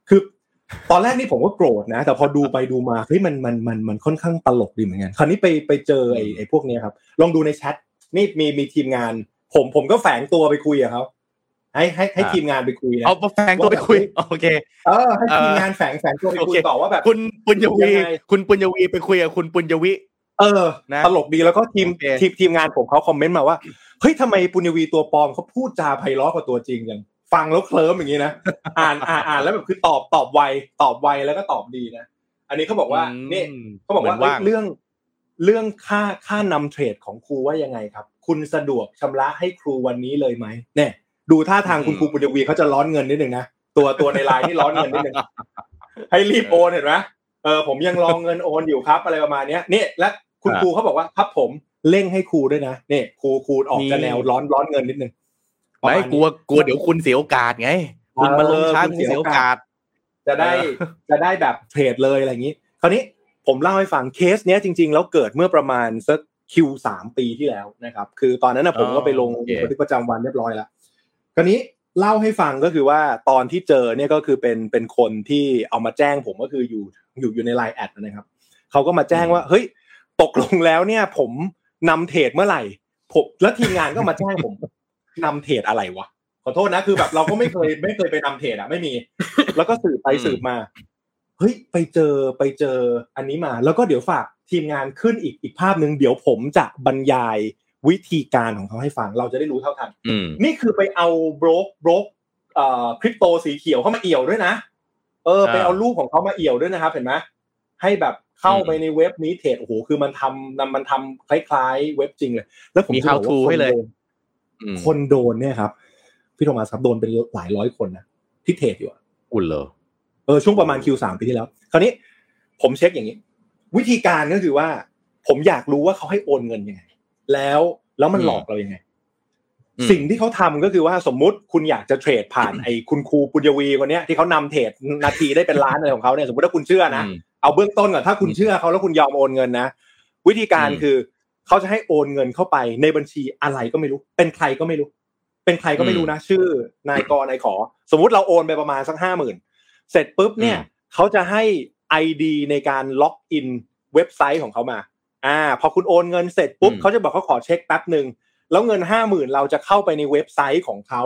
คือตอนแรกนี่ผมก็โกรธนะ แต่พอดูไปดูมาเฮ้ยมันมันมันมันค่อนข้างตลกดีเหมือนกันคราวนี้ไปไปเจอไอ้ไอ้พวกเนี้ยครับ ลองดูในแชทนี่มีมีทีมงาน ผมผมก็แฝงตัวไปคุยกับเขาให้ให้ให้อ่าทีมงานไปคุยนะเอาแฟงตัวไปคุยโอเคเออให้เออทีมงานแฝงแฝงตัวไปคุยโอเคต่อว่าแบบ คุณปุญญวียังไงคุณปุญญวีไปคุยกับคุณปุญญวิ เออนะตลกดีแล้วก็ทีมโอเคทีมทีมงานผมเขาคอมเมนต์มาว่าเฮ้ยทำไมปุญญวีตัวปลอมเขาพูดจาไพเราะกว่าตัวจริงกันฟังแล้วเคลิ้มอย่างนี้นะอ่านอ่านอ่านแล้วแบบคือตอบตอบไวตอบไวแล้วก็ตอบดีนะอันนี้เขาบอกว่าอืมนี่เขาบอกว่าเหมือนว่างเรื่องเรื่องค่าค่านำเทรดของครูว่ายังไงครับ คุณสะดวกชำระให้ครูวันนี้เลยไหมเนี่ย ดูท่าทางคุณครูปุญญวีเขาจะร้อนเงินนิดหนึ่งนะตัวตัวในไลน์นี่ร้อนเงินนิดหนึ่งให้รีบโอนเห็นไหม เออผมยังรองเงินโอนอยู่ครับอะไรประมาณเนี้ยนี่และคุณครูเขาบอกว่าครับผมเร่งให้ครูด้วยนะนี่ครูครูออกจะแนวร้อนร้อนเงินนิดหนึ่งประไม่มาณนี้กลัวกลัวเดี๋ยวคุณเสียโอกาสไงคุณมาลงช้าเออคุคุณณเสียเสียโอกาส จะได้เออจะได้แบบเทรดเลยอะไรอย่างนี้ คราวนี้ผมเล่าให้ฟังเคสเนี้ยจริง ๆ แล้วเกิดเมื่อประมาณสักคิวสามปีที่แล้วนะครับ คือตอนนั้นนะผมก็ไปลงโอเคบันทึกประจำวันเรียบร้อยแล้วคราวนี้เล่าให้ฟังก็คือว่าตอนที่เจอเนี่ยก็คือเป็นเป็นคนที่เอามาแจ้งผมก็คืออยู่ อยู่อยู่ในไลน์แอดนะครับเขาก็มาแจ้งว่าเฮ้ยตกลงแล้วเนี่ย ผมนำเทรดเมื่อไหร่ผมแล้วทีมงานก็มาแจ้งผมนำเทรดอะไรวะขอโทษนะคือแบบเราก็ไม่เคยไม่เคยไปนำเทรดอะไม่มี แล้วก็สืบไปอืมสืบมาเฮ้ยไปเจอไปเจออันนี้มา แล้วก็เดี๋ยวฝากทีมงานขึ้นอีกอีกภาพหนึ่งเดี๋ยวผมจะบรรยายวิธีการของเขาให้ฟังเราจะได้รู้เท่าทันอืมนี่คือไปเอาโบรกโบรกเอ่อคริปโตสีเขียวเข้ามาเอี่ยวด้วยนะ เอออ่าไปเอารูปของเขามาเอี่ยวด้วยนะครับ เห็นไหมให้แบบเข้าอืมไปในเว็บนี้เทรดโอ้โหคือมันทำมันมันทำคล้ายๆ เว็บจริงเลย แล้วผมมีจะบอก how to ว่าคนให้เลยโดนอืมคนโดนเนี่ยครับ พี่โทมัสครับโดนเป็นหลายร้อยคนนะที่เทรดอยู่อะอุ่นเหรอเออช่วงประมาณ Q3 ปีที่แล้ว คราวนี้ผมเช็คอย่างนี้ วิธีการก็คือว่า ผมอยากรู้ว่าเขาให้โอนเงินยังไง แล้วแล้วมันอืมหลอกเรายังไงอืม สิ่งที่เขาทำก็คือว่าสมมุติคุณอยากจะเทรดผ่านไอ้คุณครูปุญญวีคนเนี้ยที่เขานำเทรดนาทีได้เป็นล้านอะไรของเขาเนี่ยสมมติถ้าคุณเชื่อนะอืมเอาเบื้องต้นก่อนถ้าคุณเชื่อเขาแล้วคุณยอมโอนเงินนะ วิธีการอืมคือเขาจะให้โอนเงินเข้าไปในบัญชีอะไรก็ไม่รู้ เป็นใครก็ไม่รู้ เป็นใครก็ไม่รู้นะ ชื่อนายกนายขอ สมมุติเราโอนไปประมาณสักห้าหมื่นเสร็จปุ๊บเนี่ยเขาจะให้ ID ในการ login เว็บไซต์ของเขามา อ่า พอคุณโอนเงินเสร็จปุ๊บอืมเขาจะบอกเขาขอเช็คแป๊บหนึ่ง แล้วเงินห้าหมื่นเราจะเข้าไปในเว็บไซต์ของเขา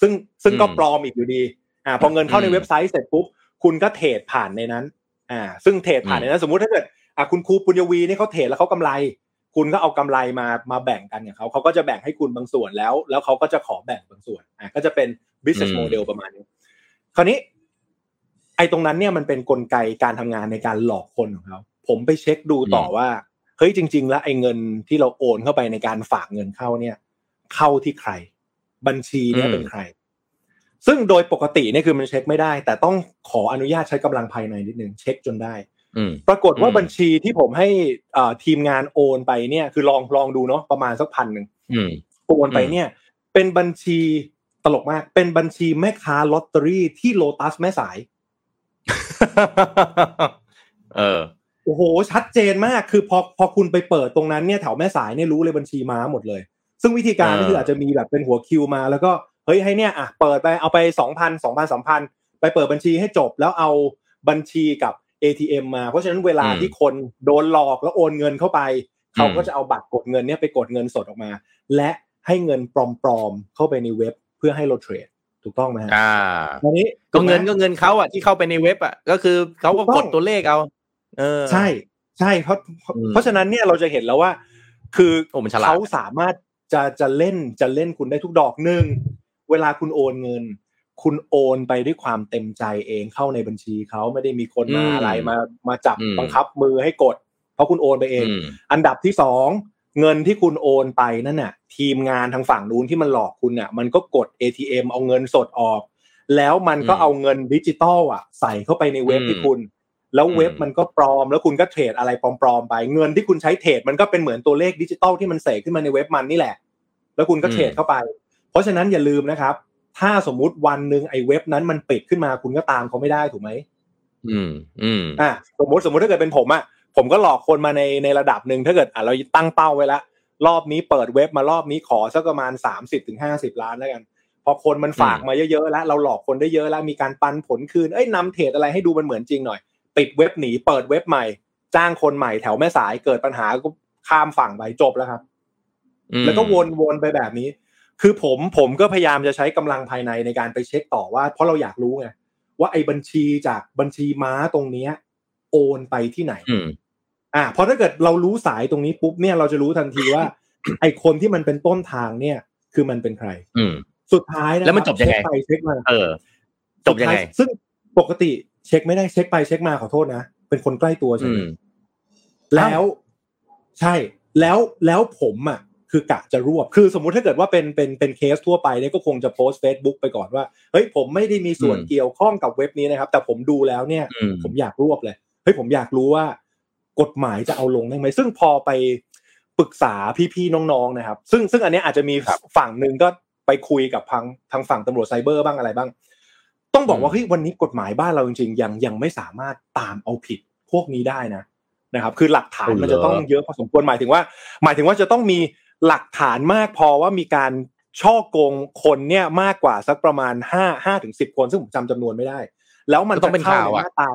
ซึ่งซึ่งก็อืมปลอมอีกอยู่ดีอ่าพอเงินเข้าในอืมเว็บไซต์เสร็จปุ๊บคุณก็ trade ผ่านในนั้นอ่าซึ่งเทรดผ่านอืมในนั้นสมมุติถ้าเกิดอะคุณครูปุญญวีนี่เขาเทรดแล้วเขากำไร คุณก็เอากำไรมามาแบ่งกันกับเขาเขาก็จะแบ่งให้คุณบางส่วนแล้ว แล้วเขาก็จะขอแบ่งบางส่วนอ่าก็จะเป็น business อืม model ประมาณนี้คราวนี้ ไอ้ตรงนั้นเนี่ยมันเป็นกลไกการทำงานในการหลอกคนของเขาผมไปเช็คดูต่อว่า เฮ้ยจริง ๆ แล้วไอ้เงินที่เราโอนเข้าไปในการฝากเงินเข้าเนี่ย เข้าที่ใคร บัญชีเนี่ยอืมเป็นใคร ซึ่งโดยปกติเนี่ยคือมันเช็คไม่ได้ แต่ต้องขออนุญาตใช้กำลังภายในนิดนึงเช็คจนได้อืมปรากฏว่าอืมบัญชีที่ผมให้อ่าทีมงานโอนไปเนี่ย คือลองลองดูเนาะประมาณสักพันหนึ่งอืมโอนไปเนี่ย เป็นบัญชีตลกมาก เป็นบัญชีแม่ค้าลอตเตอรี่ที่โลตัสแม่สาย เออ โอ้โหชัดเจนมากคือพอพอคุณไปเปิดตรงนั้นเนี่ยแถวแม่สายเนี่ยรู้เลยบัญชีม้าหมดเลย ซึ่งวิธีการเออก็คืออาจจะมีแบบเป็นหัวคิวมา แล้วก็เฮ้ยให้เนี่ยอะเปิดไปเอาไปสองพันสองพันสามพันไปเปิดบัญชีให้จบแล้วเอาบัญชีกับ ATM มา เพราะฉะนั้นเวลาที่คนโดนหลอกแล้วโอนเงินเข้าไป เขาก็จะเอาบัตรกดเงินเนี่ยไปกดเงินสดออกมา และให้เงินปลอมๆเข้าไปในเว็บเพื่อให้เราเทรดถูกต้องไหมฮะอ่าอันนี้ก็เงินก็เงินเขาอะที่เข้าไปในเว็บอะก็คือเขาก็ถูกต้องกดตัวเลขเอา เออใช่ ใช่เพราะอืมเพราะฉะนั้นเนี่ยเราจะเห็นแล้วว่า คือโอ้มันฉลาดเขาสามารถจะจะเล่นจะเล่นคุณได้ทุกดอกหนึ่งเวลาคุณโอนเงิน คุณโอนไปด้วยความเต็มใจเองเข้าในบัญชีเขาไม่ได้มีคนมาอืมอะไรมามาจับอืมบังคับมือให้กด เพราะคุณโอนไปเองอืมอันดับที่สองเงินที่คุณโอนไปนั่นน่ะ ทีมงานทางฝั่งนู้นที่มันหลอกคุณน่ะ มันก็กด ATM เอาเงินสดออก แล้วมันก็อืมเอาเงินดิจิตอลอะ ใส่เข้าไปในเว็บอืมที่คุณ แล้วเว็บอืมมันก็ปลอม แล้วคุณก็ trade อะไรปลอมๆไป เงินที่คุณใช้ trade มันก็เป็นเหมือนตัวเลขดิจิตอลที่มันเสกขึ้นมาในเว็บมันนี่แหละ แล้วคุณก็ trade เข้าไป เพราะฉะนั้นอย่าลืมนะครับ ถ้าสมมุติวันหนึ่งไอ้เว็บนั้นมันปิดขึ้นมาคุณก็ตามเขาไม่ได้ถูกไหมอืม อืมอะสมมติสมมติถ้าเกิดเป็นผมอะผมก็หลอกคนมาในในระดับหนึ่งถ้าเกิดอะเราตั้งเป้าไว้แล้วรอบนี้เปิดเว็บมารอบนี้ขอสักประมาณสามสิบถึงห้าสิบล้านแล้วกัน พอคนมันฝากอืมมาเยอะๆแล้ว เราหลอกคนได้เยอะแล้วมีการปันผลคืนเอ้ยนำ trade อะไรให้ดูมันเหมือนจริงหน่อย ปิดเว็บหนีเปิดเว็บใหม่ จ้างคนใหม่แถวแม่สายเกิดปัญหาก็ข้ามฝั่งไปจบแล้วครับอืมแล้วก็วนๆไปแบบนี้ คือผมผมก็พยายามจะใช้กำลังภายในในการไปเช็คต่อว่า เพราะเราอยากรู้ไงว่าไอ้บัญชีจากบัญชีม้าตรงเนี้ย โอนไปที่ไหนอืมอ่าเพราะถ้าเกิดเรารู้สายตรงนี้ปุ๊บเนี่ยเราจะรู้ทันทีว่า ไอ้คนที่มันเป็นต้นทางเนี่ย คือมันเป็นใคร อืมสุดท้ายนะแล้วมันจบยังไงเช็คไปเช็คมาเออ จบยังไงสุดท้าซึ่งปกติเช็คไม่ได้เช็คไปเช็คมาขอโทษนะเป็นคนใกล้ตัวใช่อืไหมมแล้วใช่ แล้วแล้วผมอะ คือกะจะรวบคือสมมุติถ้าเกิดว่าเป็นเป็นเป็นเคสทั่วไปเนี่ยก็คงจะโพสต์ Facebook ไปก่อนว่าเฮ้ยผมไม่ได้มีส่วนอืมเกี่ยวข้องกับเว็บนี้นะครับ แต่ผมดูแล้วเนี่ยอืมผมอยากรวบเลยเฮ้ยผมอยากรู้ว่ากฎหมายจะเอาลงได้ไหมซึ่งพอไปปรึกษาพี่ๆน้องๆนะครับ ซึ่งซึ่งอันเนี้ยอาจจะมีครับฝั่งหนึ่งก็ไปคุยกับทางทางฝั่งตำรวจไซเบอร์บ้างอะไรบ้าง ต้องบอกว่าอืมเฮ้ยวันนี้กฎหมายบ้านเราจริงๆยังยังไม่สามารถตามเอาผิดพวกนี้ได้นะนะครับ คือหลักฐานมันจะต้องเยอะพอสมควรหมายถึงว่า หมายถึงว่าจะต้องมีหลักฐานมากพอว่ามีการช่อโกงคนเนี่ยมากกว่าสักประมาณห้าห้าถึงสิบคนซึ่งผมจำจำนวนไม่ได้ แล้วมันก็ต้องเป็นจะเข้าข่าวในอะมาตรา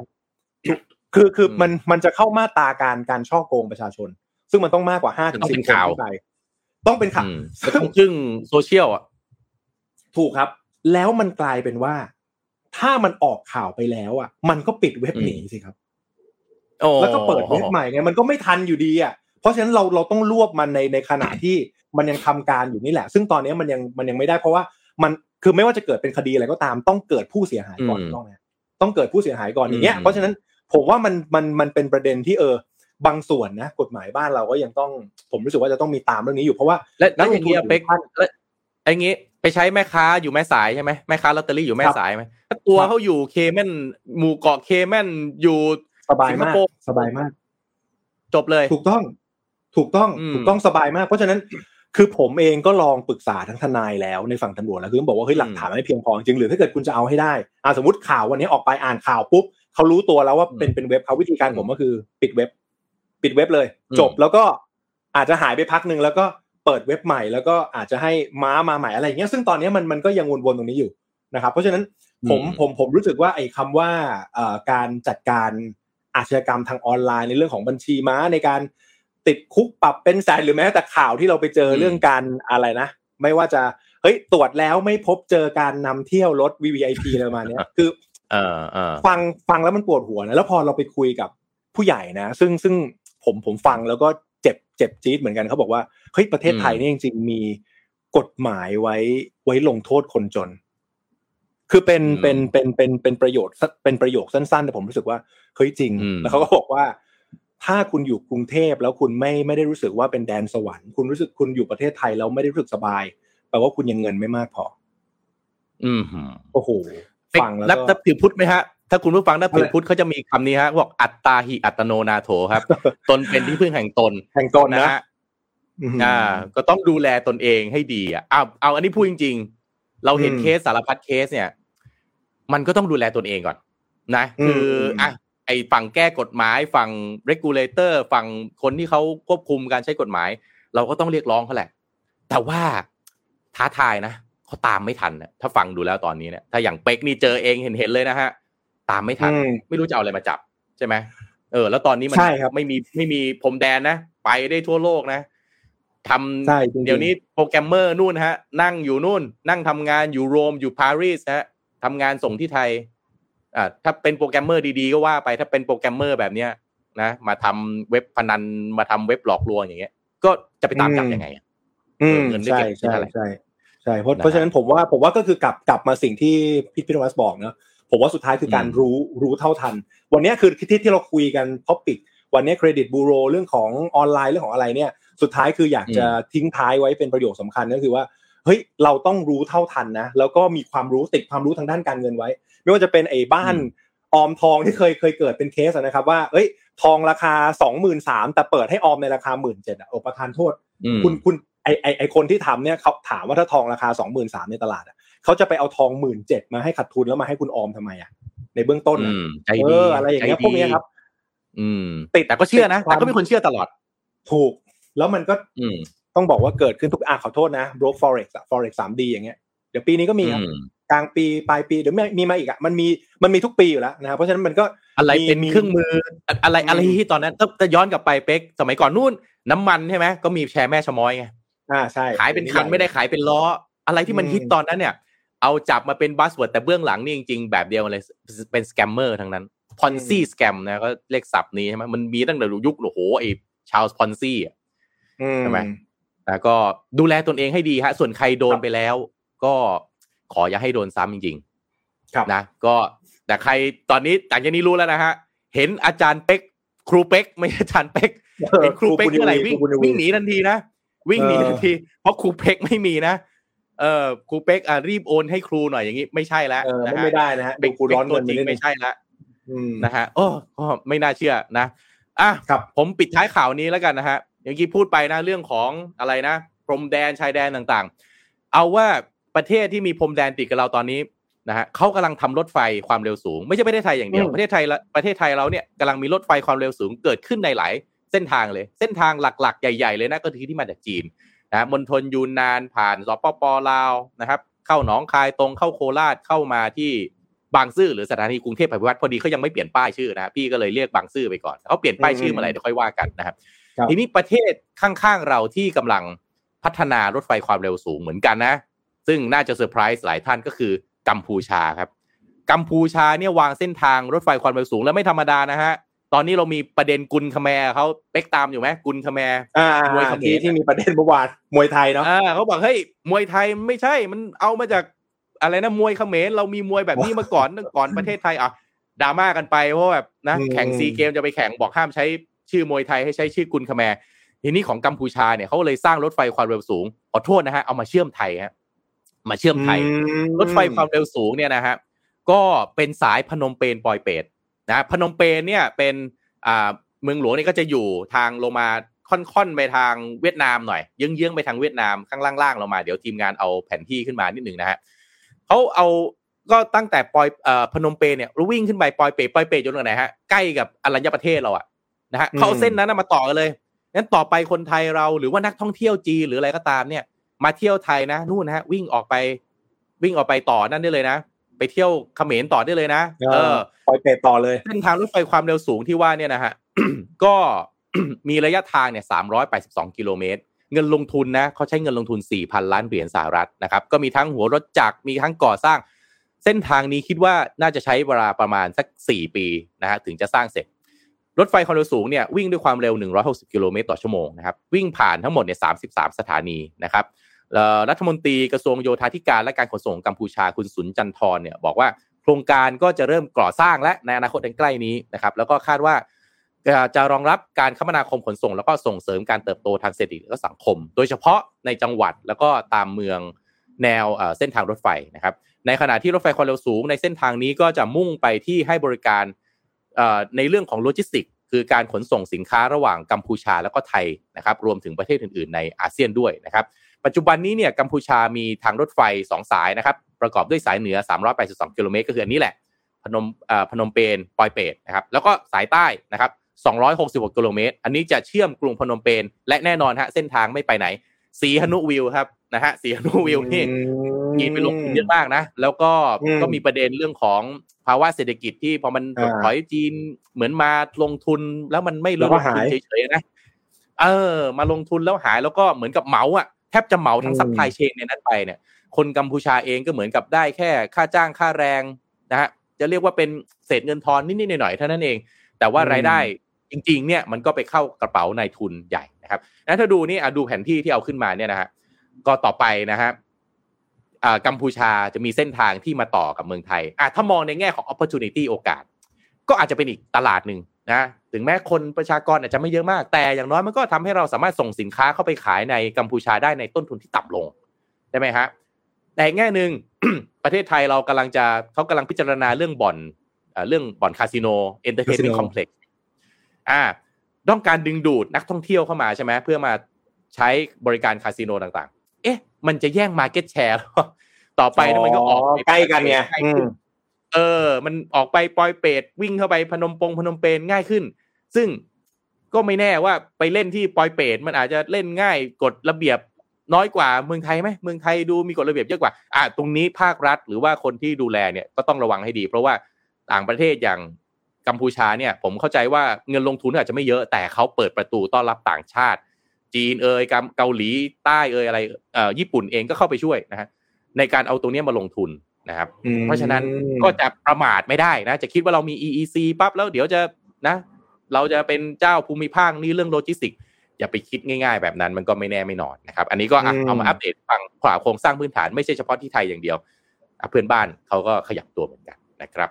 คือคืออมมันมันจะเข้ามาตราการการช่อโกงประชาชน ซึ่งมันต้องมากกว่าห้าถึงต้องสิเป็บนคนข่าวขึ้นไปต้องเป็นข่าวอืมแล้วต้องจึงโซเชียลอะถูกครับ แล้วมันกลายเป็นว่า ถ้ามันออกข่าวไปแล้วอะ มันก็ปิดเว็บอืมหนีสิครับโอ้แล้วก็เปิดเว็บใหม่ไงมันก็ไม่ทันอยู่ดีอะเพราะฉะนั้นเราเราต้องรวบมันในในขณะที่มันยังทำการอยู่นี่แหละ ซึ่งตอนนี้มันยังมันยังไม่ได้เพราะว่ามันคือไม่ว่าจะเกิดเป็นคดีอะไรก็ตาม ต้องเกิดผู้เสียหายก่อนอืมต้องไหมต้องเกิดผู้เสียหายก่อนอย่างเงี้ยอืมเพราะฉะนั้นผมว่ามันมันมันเป็นประเด็นที่เออบางส่วนนะกฎหมายบ้านเราก็ยังต้องผมรู้สึกว่าจะต้องมีตามเรื่องนี้อยู่เพราะว่าและแล้วนักอลย่างงทุนเงี้ยอยู่เป็กท่านแล้วไอ้งี้ ไปใช้แม่ค้าอยู่แม่สายใช่ไหมแม่ค้าลอตเตอรี่อยู่แม่ครับสายไหมถ้าตัวครับเขาอยู่เคแมนหมู่เกาะเคแมนอยู่สบายสิงคมากโปร์สบายมาก จบเลย ถูกต้อง ถูกต้องอืมถูกต้องสบายมาก เพราะฉะนั้นคือผมเองก็ลองปรึกษาทั้งทนายแล้วในฝั่งตำรวจแล้วคือบอกว่าเฮ้ยหลักฐานไม่เพียงพอจริงหรือถ้าเกิดคุณจะเอาให้ได้อ่าสมมติข่าววันนี้ออกไปอ่านข่าวปุ๊บเขารู้ตัวแล้วว่าเป็นเป็นเว็บเขาวิธีการผมก็คือ ปิดเว็บ ปิดเว็บเลยอืมจบแล้วก็อาจจะหายไปพักหนึ่งแล้วก็ เปิดเว็บใหม่แล้วก็อาจจะให้ม้ามาใหม่อะไรอย่างเงี้ยซึ่งตอนนี้มันมันก็ยังวนๆตรงนี้อยู่นะครับ เพราะฉะนั้นผมผมผมรู้สึกว่าไอ้คำว่าเอ่อการจัดการอาชญากรรมทางออนไลน์ในเรื่องของบัญชีม้าในการติดคุกปรับเป็นแสนหรือแม้แต่ข่าวที่เราไปเจออืมเรื่องการอะไรนะ ไม่ว่าจะเฮ้ยตรวจแล้วไม่พบเจอการนำเที่ยวรถ VVIP อะไรประมาณเนี้ยคือเออเออฟังฟังแล้วมันปวดหัวนะแล้วพอเราไปคุยกับผู้ใหญ่นะ ซึ่งซึ่งผมผมฟังแล้วก็ เจ็บเจ็บจี๊ดเหมือนกันเขาบอกว่าเฮ้ยประเทศไทยเนี่ยจริงๆมีกฎหมายไว้ไว้ลงโทษคนจน คือเป็นอืมเป็นเป็นเป็นเป็นประโยชน์เป็นประโยคสั้นๆแต่ผมรู้สึกว่าเฮ้ยจริงอืมแล้วเขาก็บอกว่า ถ้าคุณอยู่กรุงเทพแล้วคุณไม่ไม่ได้รู้สึกว่าเป็นแดนสวรรค์คุณรู้สึกคุณอยู่ประเทศไทยแล้วไม่ได้รู้สึกสบายแปลว่าคุณยังเงินไม่มากพอ อืมหืมโอ้โหเป็กฟังแล้วนับก็นับถือพุทธไหมฮะ ถ้าคุณผู้ฟังนับถืออะไรพุทธเขาจะมีคำนี้ฮะบอกอัตตาหิอัตโนนาโถครับ ตนเป็นที่พึ่งแห่งตนแห่งตนนะนะฮะอ่า ก็ต้องดูแลตนเองให้ดีอะเอาเอาอันนี้พูดจริง ๆ เราเห็นเคสสารพัดเคสเนี่ย มันก็ต้องดูแลตนเองก่อน นะคืออะไอ้ฝั่งแก้กฎหมายฝั่ง regulator ฝั่งคนที่เขาควบคุมการใช้กฎหมาย เราก็ต้องเรียกร้องเขาแหละ แต่ว่าท้าทายนะเขาตามไม่ทันนะถ้าฟังดูแล้วตอนนี้เนี่ยถ้าอย่างเป็กนี่เจอเองเห็นเห็นเลยนะฮะ ตามไม่ทันไม่รู้จะเอาอะไรมาจับใช่ไหมเออ แล้วตอนนี้มันไม่มีไม่มีพรมแดนนะไปได้ทั่วโลกนะทำเดี๋ยวนี้โปรแกรมเมอร์นู่นฮะ นั่งอยู่นู่น นั่งทำงานอยู่โรมอยู่ปารีสฮะทำงานส่งที่ไทยอ่าถ้าเป็นโปรแกรมเมอร์ดีๆก็ว่าไปถ้าเป็นโปรแกรมเมอร์แบบเนี้ยนะมาทำเว็บพนันมาทำเว็บหลอกลวงอย่างเงี้ย ก็จะไปตามจับยังไงเงินได้เก็บใช่ใช่ใช่เพราะเพราะฉะนั้นผมว่าผมว่าก็คือกลับกลับมาสิ่งที่พี่พิทวัสบอกเนาะ ผมว่าสุดท้ายคือการรู้รู้เท่าทัน วันนี้คือที่ที่เราคุยกัน topic วันนี้เครดิตบูโรเรื่องของออนไลน์เรื่องของอะไรเนี่ย สุดท้ายคืออยากจะทิ้งท้ายไว้เป็นประโยชน์สำคัญก็คือว่าเฮ้ยเราต้องรู้เท่าทันนะแล้วก็มีความรู้ติดความรู้ทางด้านการเงินไว้ ไม่ว่าจะเป็นไอ้บ้านออมทองที่เคยเคยเกิดเป็นเคสนะครับว่าเอ้ย ทองราคาสองหมื่นสามแต่เปิดให้ออมในราคาหมื่นเจ็ดอะโอประทานโทษ คุณคุณไอไอไอคนที่ทำเนี่ยเขาถามว่าถ้าทองราคาสองหมื่นสามในตลาดอะ เขาจะไปเอาทองหมื่นเจ็ดมาให้ขาดทุนแล้วมาให้คุณออมทำไมอะในเบื้องต้นเอออะไรอย่างเงี้ยพวกนี้ครับ อืมติดแต่ก็เชื่อนะแต่ก็มีคนเชื่อตลอด ถูก แล้วมันก็ต้องบอกว่าเกิดขึ้นทุกอะขอโทษนะ broke forex อะ forex สามดีอย่างเงี้ยเดี๋ยวปีนี้ก็มีครับกลางปีปลายปีเดี๋ยวมีมาอีกอะมันมีมันมีทุกปีอยู่แล้วนะครับเพราะฉะนั้นมันก็อะไรเป็นเครื่องมืออะไรอะไรที่ตอนนั้นถ้าย้อนกลับไปเป๊กสมัยก่อนนู่นน้ำมันใช่ไหมก็มีแชร์แม่ชะมอยไงอ่าใช่ขายเป็นคันไม่ได้ขายเป็นล้อ อะไรที่มันฮิตตอนนั้นเนี่ย เอาจับมาเป็น buzzword แต่เบื้องหลังนี่จริงๆ แบบเดียวเลยเป็น scammer ทั้งนั้น Ponzi scam นะก็เลขศัพท์นี้ใช่ไหมมันมีตั้งแต่ยุคโอ้โหไอชาว Ponziใช่ไหมแต่ก็ดูแลตนเองให้ดีฮะ ส่วนใครโดนไปแล้ว ก็ขออย่าให้โดนซ้ำจริงๆนะก็แต่ใครตอนนี้ต่างจากนี้รู้แล้วนะฮะ เห็นอาจารย์เป็กครูเป็กไม่ใช่อาจารย์เป็กเห็นครูเป็กเมื่อไหร่วิ่งวิ่งหนีทันทีนะวิ่งหนีทันที เพราะครูเป็กไม่มีนะ เออครูเป็กอะรีบโอนให้ครูหน่อยอย่างนี้ไม่ใช่แล้วนะฮะไม่ได้นะฮะเป็นครูร้อนตัวจริงไม่ใช่แล้วนะฮะโอ้ก็ไม่น่าเชื่อนะอะครับผมปิดท้ายข่าวนี้แล้วกันนะฮะอย่างที่พูดไปนะเรื่องของอะไรนะพรมแดนชายแดนต่างๆ เอาว่าประเทศที่มีพรมแดนติดกับเราตอนนี้นะฮะเขากำลังทำรถไฟความเร็วสูง ไม่ใช่ประเทศไทยอย่างเดียวประเทศไทยประเทศไทยเราเนี่ยกำลังมีรถไฟความเร็วสูงเกิดขึ้นในหลายเส้นทางเลย เส้นทางหลักๆ ใหญ่ ๆ เลยนะก็คือที่มาจากจีน นะมณฑลยูนนานผ่านสปปลาวนะครับ เข้าหนองคายตรงเข้าโคราชเข้ามาที่บางซื่อหรือสถานีกรุงเทพอภิวัฒน์พอดีเขายังไม่เปลี่ยนป้ายชื่อนะพี่ก็เลยเรียกบางซื่อไปก่อนเขาเปลี่ยนป้ายชื่อมาอะไรเดี๋ยวค่อยว่ากันนะครับทีนี้ประเทศข้างๆเราที่กำลังพัฒนารถไฟความเร็วสูงเหมือนกันนะ ซึ่งน่าจะเซอร์ไพรส์หลายท่านก็คือกัมพูชาครับกัมพูชาเนี่ยวางเส้นทางรถไฟความเร็วสูงแล้วไม่ธรรมดานะฮะ ตอนนี้เรามีประเด็นกุนขแมร์เขาเป๊กตามอยู่ไหมกุนขแมร์มวยที่ที่มีประเด็นเมื่อวานมวยไทยเนาะเขาบอกเฮ้ยมวยไทยไม่ใช่มันเอามาจากอะไรนะมวยเขมรเรามีมวยแบบนี้มาก่อนก่อนประเทศไทยอะดราม่ากันไปเพราะแบบนะแข่งซีเกมจะไปแข่งบอกห้ามใช้ชื่อมวยไทยให้ใช้ชื่อกุลคแมทีนี้ของกัมพูชาเนี่ยเขาเลยสร้างรถไฟความเร็วสูงขอโทษนะฮะเอามาเชื่อมไทยฮะมาเชื่อมไทย รถไฟความเร็วสูงเนี่ยนะฮะก็เป็นสายพนมเปญปอยเปต นะพนมเปญเนี่ยเป็นอ่าเมืองหลวงนี่ก็จะอยู่ทางลงมาค่อนๆไปทางเวียดนามหน่อยเยื้องๆไปทางเวียดนามข้างล่างๆลงมาเดี๋ยวทีมงานเอาแผนที่ขึ้นมานิดหนึ่งนะฮะเขาเอาก็ตั้งแต่ปอยเอ่อพนมเปญเนี่ยวิ่งขึ้นไปปอยเปปอยเปจนถึงไหนฮะใกล้กับอรัญญประเทศเราอะนะฮะเขาเส้นนั้นมาต่อกันเลยงั้นต่อไปคนไทยเราหรือว่านักท่องเที่ยวจีนหรืออะไรก็ตามเนี่ย มาเที่ยวไทยนะนู่นนะฮะวิ่งออกไปวิ่งออกไปต่อนั่นได้เลยนะ ไปเที่ยวเขมรต่อได้เลยนะเออปอยเปต่อเลยเส้นทางรถไฟความเร็วสูงที่ว่าเนี่ยนะฮะก็มีระยะทางเนี่ยสามร้อยแปดสิบสองกิโลเมตร เงินลงทุนนะเขาใช้เงินลงทุนสี่พันล้านเหรียญสหรัฐนะครับ ก็มีทั้งหัวรถจักรมีทั้งก่อสร้าง เส้นทางนี้คิดว่าน่าจะใช้เวลาประมาณสัก4ปีนะฮะถึงจะสร้างเสร็จ รถไฟความเร็วสูงเนี่ยวิ่งด้วยความเร็ว 160 กิโลเมตรต่อชั่วโมงนะครับวิ่งผ่านทั้งหมดเนี่ย33 สถานีนะครับ รัฐมนตรีกระทรวงโยธาธิการและการขนส่งกัมพูชาคุณสุนจันทร์เนี่ยบอกว่าโครงการก็จะเริ่มก่อสร้างและในอนาคตอันใกล้นี้นะครับแล้วก็คาดว่าจะรองรับการคมนาคมขนส่ง แล้วก็ส่งเสริมการเติบโตทางเศรษฐกิจและสังคม โดยเฉพาะในจังหวัดแล้วก็ตามเมืองแนวเส้นทางรถไฟนะครับในขณะที่รถไฟความเร็วสูงในเส้นทางนี้ก็จะมุ่งไปที่ให้บริการในเรื่องของโลจิสติก คือการขนส่งสินค้าระหว่างกัมพูชาแล้วก็ไทยนะครับรวมถึงประเทศอื่น ๆ ในอาเซียนด้วยนะครับ ปัจจุบันนี้เนี่ยกัมพูชามีทางรถไฟ 2 สายนะครับ ประกอบด้วยสายเหนือ 382 กิโลเมตรก็คืออันนี้แหละ พนมพนมเปญปอยเปตนะครับ แล้วก็สายใต้นะครับ 266 กิโลเมตร อันนี้จะเชื่อมกรุงพนมเปญและแน่นอนฮะเส้นทางไม่ไปไหน สีหนุวิวครับนะฮะสีหนุวิวนี่จีนไปลงทุนเยอะมากนะ แล้วก็ก็มีประเด็นเรื่องของภาวะเศรษฐกิจที่พอมันถดถอยจีนเหมือนมาลงทุนแล้วมันไม่ลงทุนเฉยๆนะเออ มาลงทุนแล้วหายแล้วก็เหมือนกับเหมาอะ แทบจะเหมาทั้ง supply chain ในนั้นไปเนี่ย คนกัมพูชาเองก็เหมือนกับได้แค่ค่าจ้างค่าแรงนะฮะจะเรียกว่าเป็นเศษเงินทอนนิดๆหน่อยๆเท่านั้นเอง แต่ว่ารายได้จริงๆ เนี่ยมันก็ไปเข้ากระเป๋านายทุนใหญ่นะครับแล้วถ้าดูนี่ดูแผนที่ที่เอาขึ้นมาเนี่ยนะฮะก็ต่อไปนะฮะกัมพูชาจะมีเส้นทางที่มาต่อกับเมืองไทยอะถ้ามองในแง่ของ opportunity โอกาส ก็อาจจะเป็นอีกตลาดหนึ่ง นะถึงแม้คนประชากรอาจจะไม่เยอะมาก แต่อย่างน้อยมันก็ทำให้เราสามารถส่งสินค้าเข้าไปขายในกัมพูชาได้ในต้นทุนที่ต่ำลงได้ไหมฮะแต่แง่หนึ่งประเทศไทยเรากำลังจะเขากำลังพิจารณาเรื่องบ่อนเรื่องบ่อนคาสิโน entertainment complex อ่าต้องการดึงดูดนักท่องเที่ยวเข้ามาใช่ไหมเพื่อมาใช้บริการคาสิโนต่างๆ เอ๊ะ มันจะแย่ง market shareต่อไปมันก็ออกใกล้กันไง เออ มันออกไปปลอยเปตวิ่งเข้าไปพนมปงพนมเปญง่ายขึ้น ซึ่งก็ไม่แน่ว่าไปเล่นที่ปลอยเปตมันอาจจะเล่นง่ายกฎระเบียบน้อยกว่าเมืองไทยไหมเมืองไทยดูมีกฎระเบียบเยอะกว่า อะตรงนี้ภาครัฐหรือว่าคนที่ดูแลเนี่ยก็ต้องระวังให้ดี เพราะว่าต่างประเทศอย่างกัมพูชาเนี่ย ผมเข้าใจว่าเงินลงทุนอาจจะไม่เยอะแต่เขาเปิดประตูต้อนรับต่างชาติ จีนเอยเกาหลีใต้เอยอะไรเอ่อญี่ปุ่นเองก็เข้าไปช่วยนะฮะในการเอาตรงนี้มาลงทุน นะครับ เพราะฉะนั้นก็จะประมาทไม่ได้นะ จะคิดว่าเรามี EEC ปั๊บแล้วเดี๋ยวจะนะ เราจะเป็นเจ้าภูมิภาคนี่เรื่องโลจิสติกอย่าไปคิดง่าย ๆ แบบนั้นมันก็ไม่แน่ไม่นอนนะครับ อันนี้ก็เอามาอัปเดตฟังว่าโครงสร้างพื้นฐานไม่ใช่เฉพาะที่ไทยอย่างเดียวเพื่อนบ้านเขาก็ขยับตัวเหมือนกันนะครับ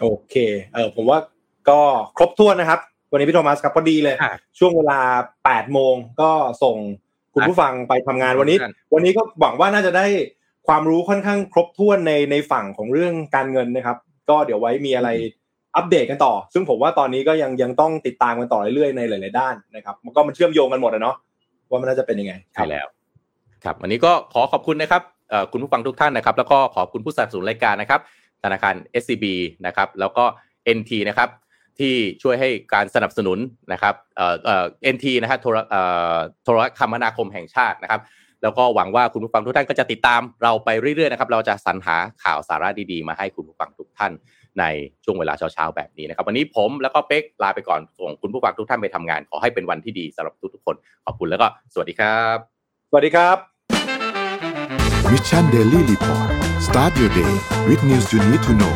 โอเค เออผมว่าก็ครบถ้วนนะครับ วันนี้พี่โทมัสครับพอดีเลย ช่วงเวลา8โมงก็ส่งคุณผู้ฟังไปทำงานวันนี้ วันนี้ก็หวังว่าน่าจะได้ ความรู้ค่อนข้างครบถ้วนในในฝั่งของเรื่องการเงินนะครับ ก็เดี๋ยวไว้มีอะไรอัปเดตกันต่อ ซึ่งผมว่าตอนนี้ก็ยังยังต้องติดตามกันต่อเรื่อยๆในหลาย ๆ ด้านนะครับมันก็มันเชื่อมโยงกันหมดนะเนาะว่ามันน่าจะเป็นยังไงใช่แล้ว ครับวันนี้ก็ขอขอบคุณนะครับคุณผู้ฟังทุกท่านนะครับ แล้วก็ขอบคุณผู้สนับสนุนรายการนะครับธนาคาร SCB นะครับแล้วก็ NT นะครับที่ช่วยให้การสนับสนุนนะครับเอ่อเอ่อ NT นะฮะโทรเอ่อโทรคมนาคมแห่งชาตินะครับ แล้วก็หวังว่าคุณผู้ฟังทุกท่านก็จะติดตามเราไปเรื่อยๆนะครับเราจะสรรหาข่าวสาระดีๆ มาให้คุณผู้ฟังทุกท่านในช่วงเวลาเช้าๆแบบนี้นะครับ วันนี้ผมแล้วก็เป๊กลาไปก่อนส่งคุณผู้ฟังทุกท่านไปทำงาน ขอให้เป็นวันที่ดีสำหรับทุกๆคน ขอบคุณแล้วก็สวัสดีครับ สวัสดีครับมิชชันเดลี่รีพอร์ต start your day with news you need to know